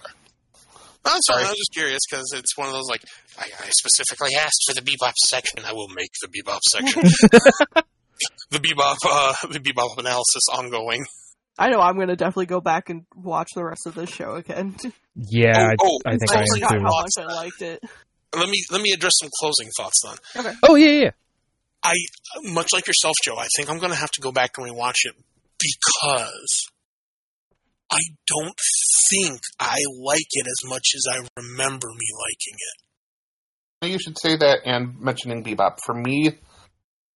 Speaker 3: Oh, that's fine.
Speaker 4: Sorry.
Speaker 3: I was just curious because it's one of those like I, I specifically asked for the Bebop section. I will make the Bebop section. the Bebop, uh, the Bebop analysis ongoing.
Speaker 1: I know I'm going to definitely go back and watch the rest of this show again.
Speaker 2: yeah.
Speaker 3: Oh,
Speaker 2: I, I think
Speaker 3: oh,
Speaker 2: I
Speaker 1: I
Speaker 2: am
Speaker 1: forgot
Speaker 2: too.
Speaker 1: how much I liked it.
Speaker 3: Let me let me address some closing thoughts then. Okay.
Speaker 2: Oh yeah, yeah.
Speaker 3: I much like yourself, Joe. I think I'm going to have to go back and rewatch it because I don't think I like it as much as I remember me liking it.
Speaker 4: You should say that and mentioning Bebop. For me,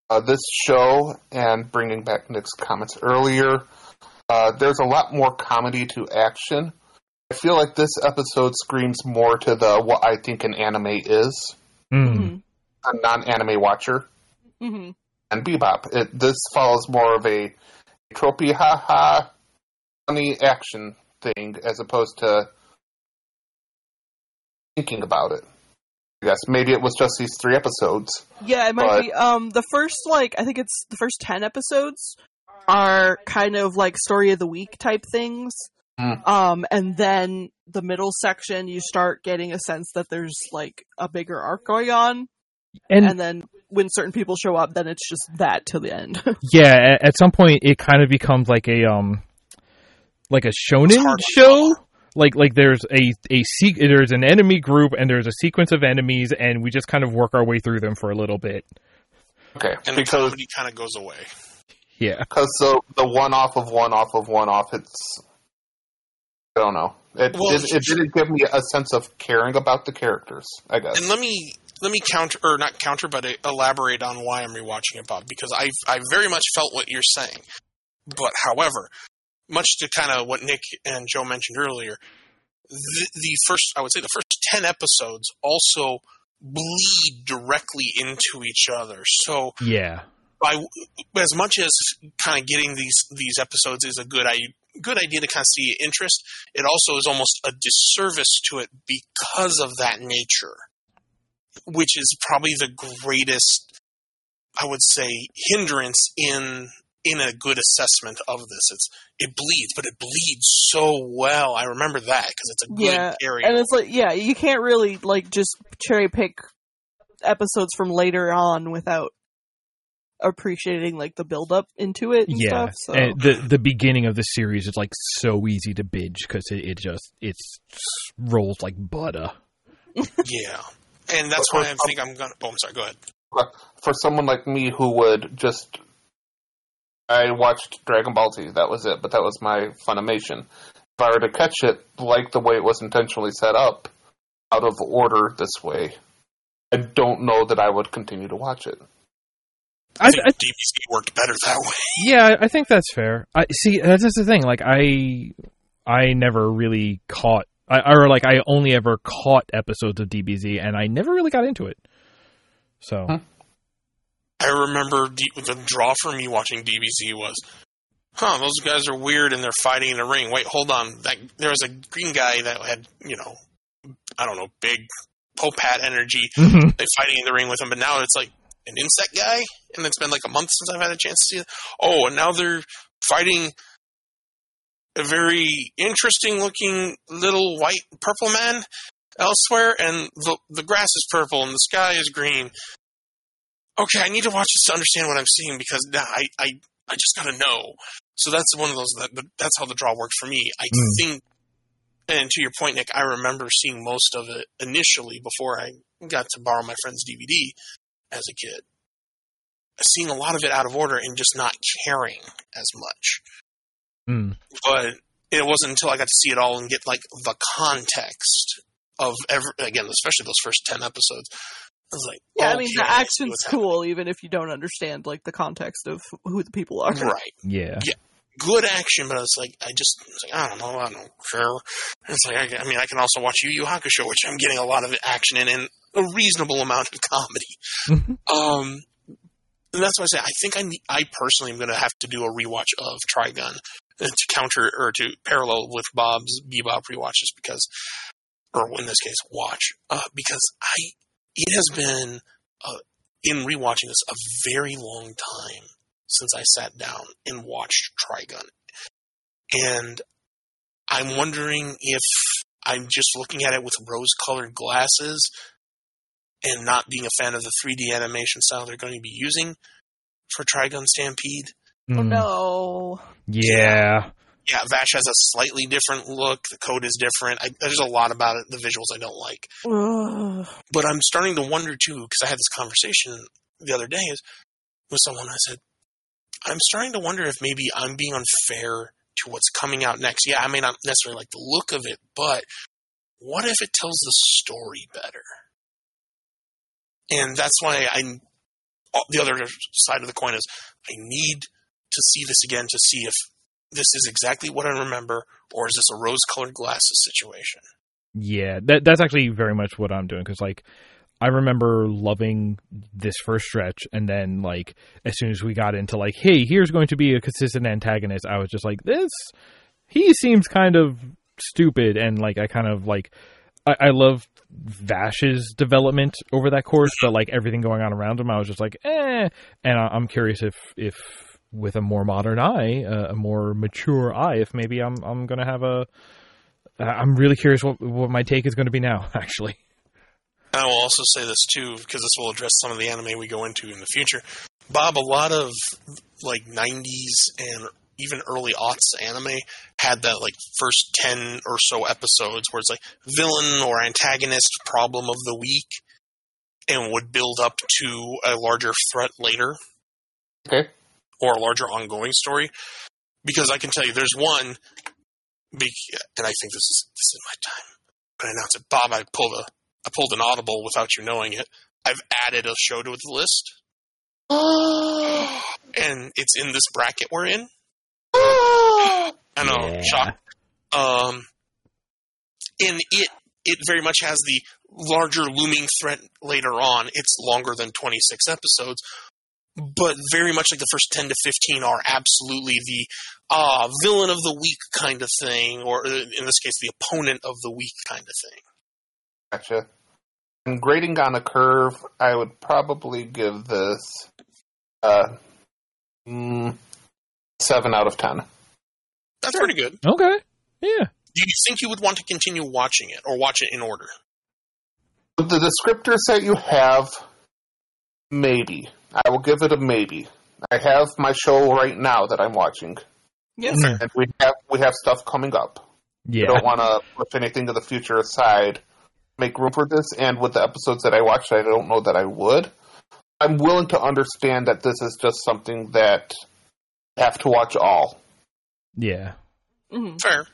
Speaker 4: uh, this show and bringing back Nick's comments earlier, uh, there's a lot more comedy to action. I feel like this episode screams more to the what I think an anime is,
Speaker 2: Mm.
Speaker 4: a non-anime watcher.
Speaker 1: Hmm
Speaker 4: and Bebop. It, this follows more of a tropey ha ha funny action thing as opposed to thinking about it. I guess maybe it was just these three episodes.
Speaker 1: Yeah, it might
Speaker 4: But-
Speaker 1: be. Um, the first like I think it's the first ten episodes are kind of like story of the week type things.
Speaker 4: Mm.
Speaker 1: Um, and then the middle section, you start getting a sense that there's like a bigger arc going on,
Speaker 2: And,
Speaker 1: and then when certain people show up, then it's just that to the end.
Speaker 2: yeah, at, at some point it kind of becomes like a um like a shonen show. Like like there's a a se- there's an enemy group and there's a sequence of enemies and we just kind of work our way through them for a little bit.
Speaker 4: Okay,
Speaker 3: And the
Speaker 4: because
Speaker 3: comedy kind of goes away.
Speaker 2: Yeah.
Speaker 4: because the the one off of one off of one off, it's I don't know. It,
Speaker 3: Well,
Speaker 4: it, it didn't give me a sense of caring about the characters. I guess.
Speaker 3: And let me let me counter or not counter, but uh, elaborate on why I'm rewatching it, Bob, because I I very much felt what you're saying. But however, much to kind of what Nick and Joe mentioned earlier, the, the first I would say the first ten episodes also bleed directly into each other. So
Speaker 2: Yeah.
Speaker 3: by as much as kind of getting these these episodes is a good I, good idea to kind of see interest, it also is almost a disservice to it because of that nature, which is probably the greatest I would say hindrance in in a good assessment of this. It's it bleeds, but it bleeds so well. I remember that because it's a good
Speaker 1: Yeah,
Speaker 3: area.
Speaker 1: and it's like, yeah, you can't really like just cherry pick episodes from later on without appreciating like the build up into it and
Speaker 2: yeah.
Speaker 1: stuff. So
Speaker 2: And the the beginning of the series is like so easy to binge because it, it just it's rolls like butter.
Speaker 3: yeah, and that's why I think I'm gonna. Oh, I'm sorry. Go ahead.
Speaker 4: for someone like me who would just I watched Dragon Ball Z, that was it, but that was my Funimation. If I were to catch it like the way it was intentionally set up, out of order this way, I don't know that I would continue to watch it.
Speaker 3: I,
Speaker 2: I,
Speaker 3: think
Speaker 2: I
Speaker 3: DBZ worked better that way.
Speaker 2: yeah, I think that's fair. I see. That's just the thing. Like I, I never really caught, I, or like I only ever caught episodes of DBZ, and I never really got into it. So
Speaker 4: Huh.
Speaker 3: I remember D- the draw for me watching DBZ was, huh, those guys are weird and they're fighting in a ring. Wait, hold on. That there was a green guy that had, you know, I don't know, big Popat energy.
Speaker 2: Mhm.
Speaker 3: They fighting in the ring with him, but now it's like an insect guy, and it's been like a month since I've had a chance to see it. Oh, and now they're fighting a very interesting looking little white purple man elsewhere, and the the grass is purple and the sky is green. Okay, I need to watch this to understand what I'm seeing because I I, I just gotta know. So that's one of those that that's how the draw worked for me. I
Speaker 2: Mm.
Speaker 3: think, and to your point, Nick, I remember seeing most of it initially before I got to borrow my friend's DVD as a kid. Seeing a lot of it out of order and just not caring as much
Speaker 2: Mm.
Speaker 3: but it wasn't until I got to see it all and get like the context of every again, especially those first ten episodes. I was like,
Speaker 1: yeah, I mean the
Speaker 3: I see
Speaker 1: action's
Speaker 3: what's happening.
Speaker 1: cool even if you don't understand like the context of who the people are.
Speaker 3: right?
Speaker 2: yeah,
Speaker 3: Good action, but it's like I just it's like I don't know, I don't care. It's like I, I mean, I can also watch Yu Yu Hakusho, which I'm getting a lot of action in and a reasonable amount of comedy. Um, and that's why I say I think I need, I personally am going to have to do a rewatch of Trigun to counter or to parallel with Bob's Bebop rewatches because, or in this case, watch uh, because I it has been uh, in rewatching this a very long time since I sat down and watched Trigun, and I'm wondering if I'm just looking at it with rose-colored glasses and not being a fan of the 3D animation style they're going to be using for Trigun Stampede.
Speaker 1: Oh
Speaker 2: Mm.
Speaker 1: no.
Speaker 2: yeah,
Speaker 3: Yeah, Vash has a slightly different look. The code is different. I, there's a lot about it, the visuals I don't like.
Speaker 1: Ugh.
Speaker 3: But I'm starting to wonder too, because I had this conversation the other day is, with someone. I said, I'm starting to wonder if maybe I'm being unfair to what's coming out next. Yeah, I may not necessarily like the look of it, but what if it tells the story better? And that's why I, the other side of the coin is, I need to see this again to see if this is exactly what I remember, or is this a rose-colored glasses situation?
Speaker 2: yeah. That that's actually very much what I'm doing because like I remember loving this first stretch, and then like as soon as we got into like, hey, here's going to be a consistent antagonist, I was just like, this. He seems kind of stupid, and like I kind of like, I, I love Vash's development over that course, but like everything going on around him, I was just like, eh. And I, I'm curious if if with a more modern eye, uh, a more mature eye, if maybe I'm I'm gonna have a. I'm really curious what what my take is going to be now. Actually.
Speaker 3: I will also say this too, because this will address some of the anime we go into in the future. Bob, a lot of like '90s and even early aughts anime had that like first ten or so episodes where it's like villain or antagonist problem of the week, and would build up to a larger threat later.
Speaker 4: Okay.
Speaker 3: Or a larger ongoing story. Because I can tell you, there's one, and I think this is this is my time. But I announce it, Bob. I pulled a I pulled an audible without you knowing it. I've added a show to the list, and it's in this bracket we're in. I know,
Speaker 2: Yeah.
Speaker 3: shock. Um, and it it very much has the larger looming threat later on. It's longer than twenty six episodes, but very much like the first ten to fifteen are absolutely the ah villain of the week kind of thing, or uh, in this case, the opponent of the week kind of thing.
Speaker 4: Gotcha. And grading on a curve, I would probably give this uh, mm, seven out of ten.
Speaker 3: That's pretty good.
Speaker 2: Okay. Yeah.
Speaker 3: Do you think you would want to continue watching it, or watch it in order?
Speaker 4: With the descriptors that you have, maybe I will give it a maybe. I have my show right now that I'm watching,
Speaker 1: Yes.
Speaker 2: Mm.
Speaker 4: and we have we have stuff coming up.
Speaker 2: Yeah.
Speaker 4: I don't want to push anything to the future aside. Make room for this, and with the episodes that I watched, I don't know that I would. I'm willing to understand that this is just something that I have to watch all.
Speaker 2: Yeah.
Speaker 1: Mhm.
Speaker 3: Fair.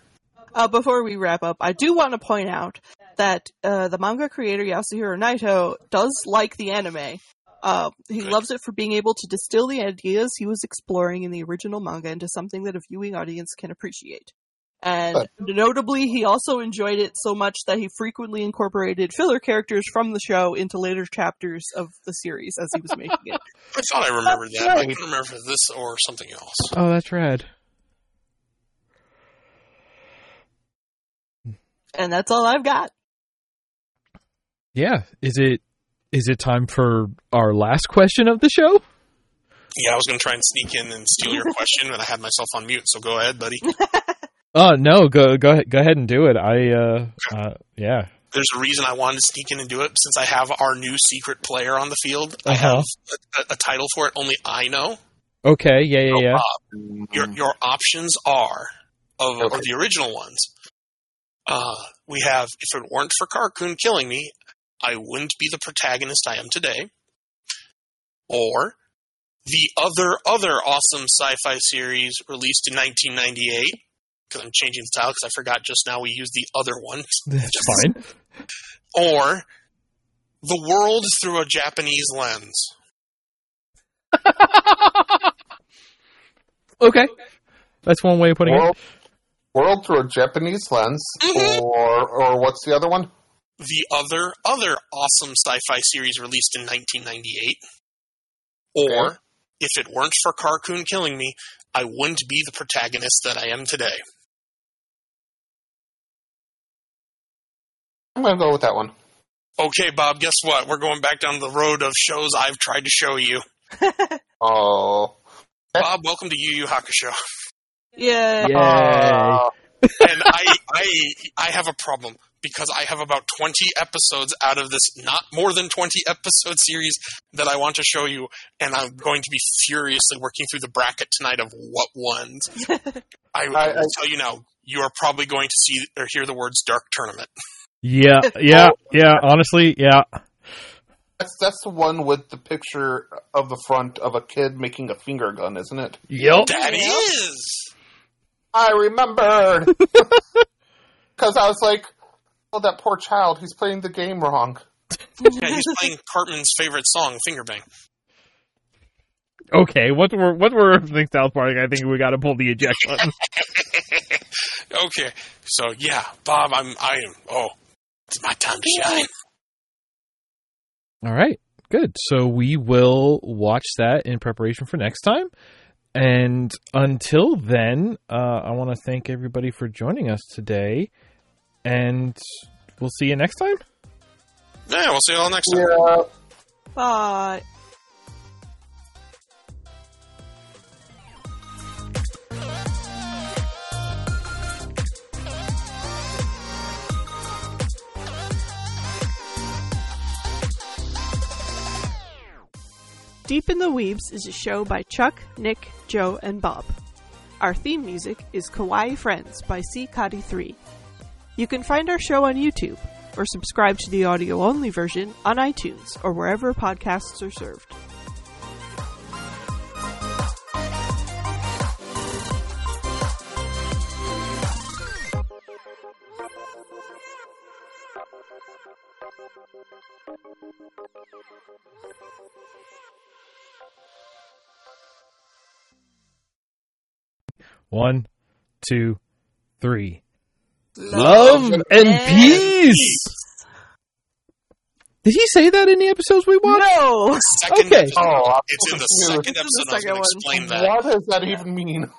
Speaker 1: Uh, before we wrap up, I do want to point out that uh, the manga creator Yasuhiro Nightow does like the anime. Uh, he
Speaker 3: Good.
Speaker 1: loves it for being able to distill the ideas he was exploring in the original manga into something that a viewing audience can appreciate. And notably, he also enjoyed it so much that he frequently incorporated filler characters from the show into later chapters of the series as he was making it.
Speaker 3: I thought I remembered that. but I
Speaker 4: right.
Speaker 3: couldn't remember if it was this or something else.
Speaker 2: Oh, that's rad.
Speaker 1: And that's all I've got.
Speaker 2: Yeah. Is it is it time for our last question of the show?
Speaker 3: Yeah, I was going to try and sneak in and steal your question, but I had myself on mute. So go ahead, buddy.
Speaker 2: Oh no, go go ahead, go ahead and do it. I uh, uh yeah.
Speaker 3: There's a reason I wanted to sneak in and do it. Since I have our new secret player on the field, I
Speaker 2: Uh-huh.
Speaker 3: have a, a title for it only I know.
Speaker 2: Okay, yeah, yeah,
Speaker 3: So,
Speaker 2: yeah.
Speaker 3: Bob, your your options are of or
Speaker 4: Okay.
Speaker 3: the original ones. Uh, we have if it weren't for Carcoon killing me, I wouldn't be the protagonist I am today. Or the other other awesome sci-fi series released in 1998 because I'm changing the title because I forgot just now we used the other one.
Speaker 2: That's fine.
Speaker 3: Or the world through a Japanese lens.
Speaker 2: Okay, that's one way of putting
Speaker 4: World,
Speaker 2: it.
Speaker 4: world through a Japanese lens,
Speaker 3: Mhm.
Speaker 4: or or what's the other one?
Speaker 3: The other other awesome sci-fi series released in 1998 or
Speaker 4: Okay.
Speaker 3: if it weren't for Carcoon killing me I wouldn't be the protagonist that I am today
Speaker 4: I'm gonna go with that one.
Speaker 3: okay Bob guess what we're going back down the road of shows I've tried to show you
Speaker 4: Oh,
Speaker 3: Bob welcome to Yu Yu Hakusho
Speaker 1: Yeah.
Speaker 2: Yay!
Speaker 4: Uh,
Speaker 3: and I I I have a problem because I have about 20 episodes out of this not more than 20 episode series that I want to show you and I'm going to be furiously working through the bracket tonight of what ones. I, I
Speaker 4: I-
Speaker 3: tell you now, you are probably going to see or hear the words Dark Tournament.
Speaker 2: Yeah, yeah, yeah. Honestly, yeah.
Speaker 4: that's that's the one with the picture of the front of a kid making a finger gun, isn't it?
Speaker 2: Yep.
Speaker 3: That
Speaker 1: Yeah.
Speaker 3: is.
Speaker 4: I remembered because I was like, "Oh, that poor child. He's playing the game wrong."
Speaker 3: Yeah, he's playing Cartman's favorite song, Finger Bang.
Speaker 2: Okay, what we're what we're referencing South Park, I think we got to pull the eject button.
Speaker 3: okay, so yeah, Bob, I'm I am. Oh, it's my time to shine.
Speaker 2: All right, good. So we will watch that in preparation for next time. And until then, uh, I want to thank everybody for joining us today. And we'll see you next time.
Speaker 3: Yeah, we'll see you all next time.
Speaker 4: Yeah.
Speaker 1: Bye. Deep in the Weebs is a show by Chuck, Nick, Joe, and Bob. Our theme music is Kawaii Friends by C. Cotty 3. You can find our show on YouTube or subscribe to the audio only version on iTunes or wherever podcasts are served.
Speaker 2: One, two, three. Love and peace. Did he say that in the episodes we watched?
Speaker 1: No!
Speaker 3: Second
Speaker 2: Okay.
Speaker 3: episode.
Speaker 4: Oh,
Speaker 3: It's in the second episode. I was
Speaker 1: second
Speaker 3: going to
Speaker 1: one.
Speaker 3: explain that.
Speaker 4: What does that even mean?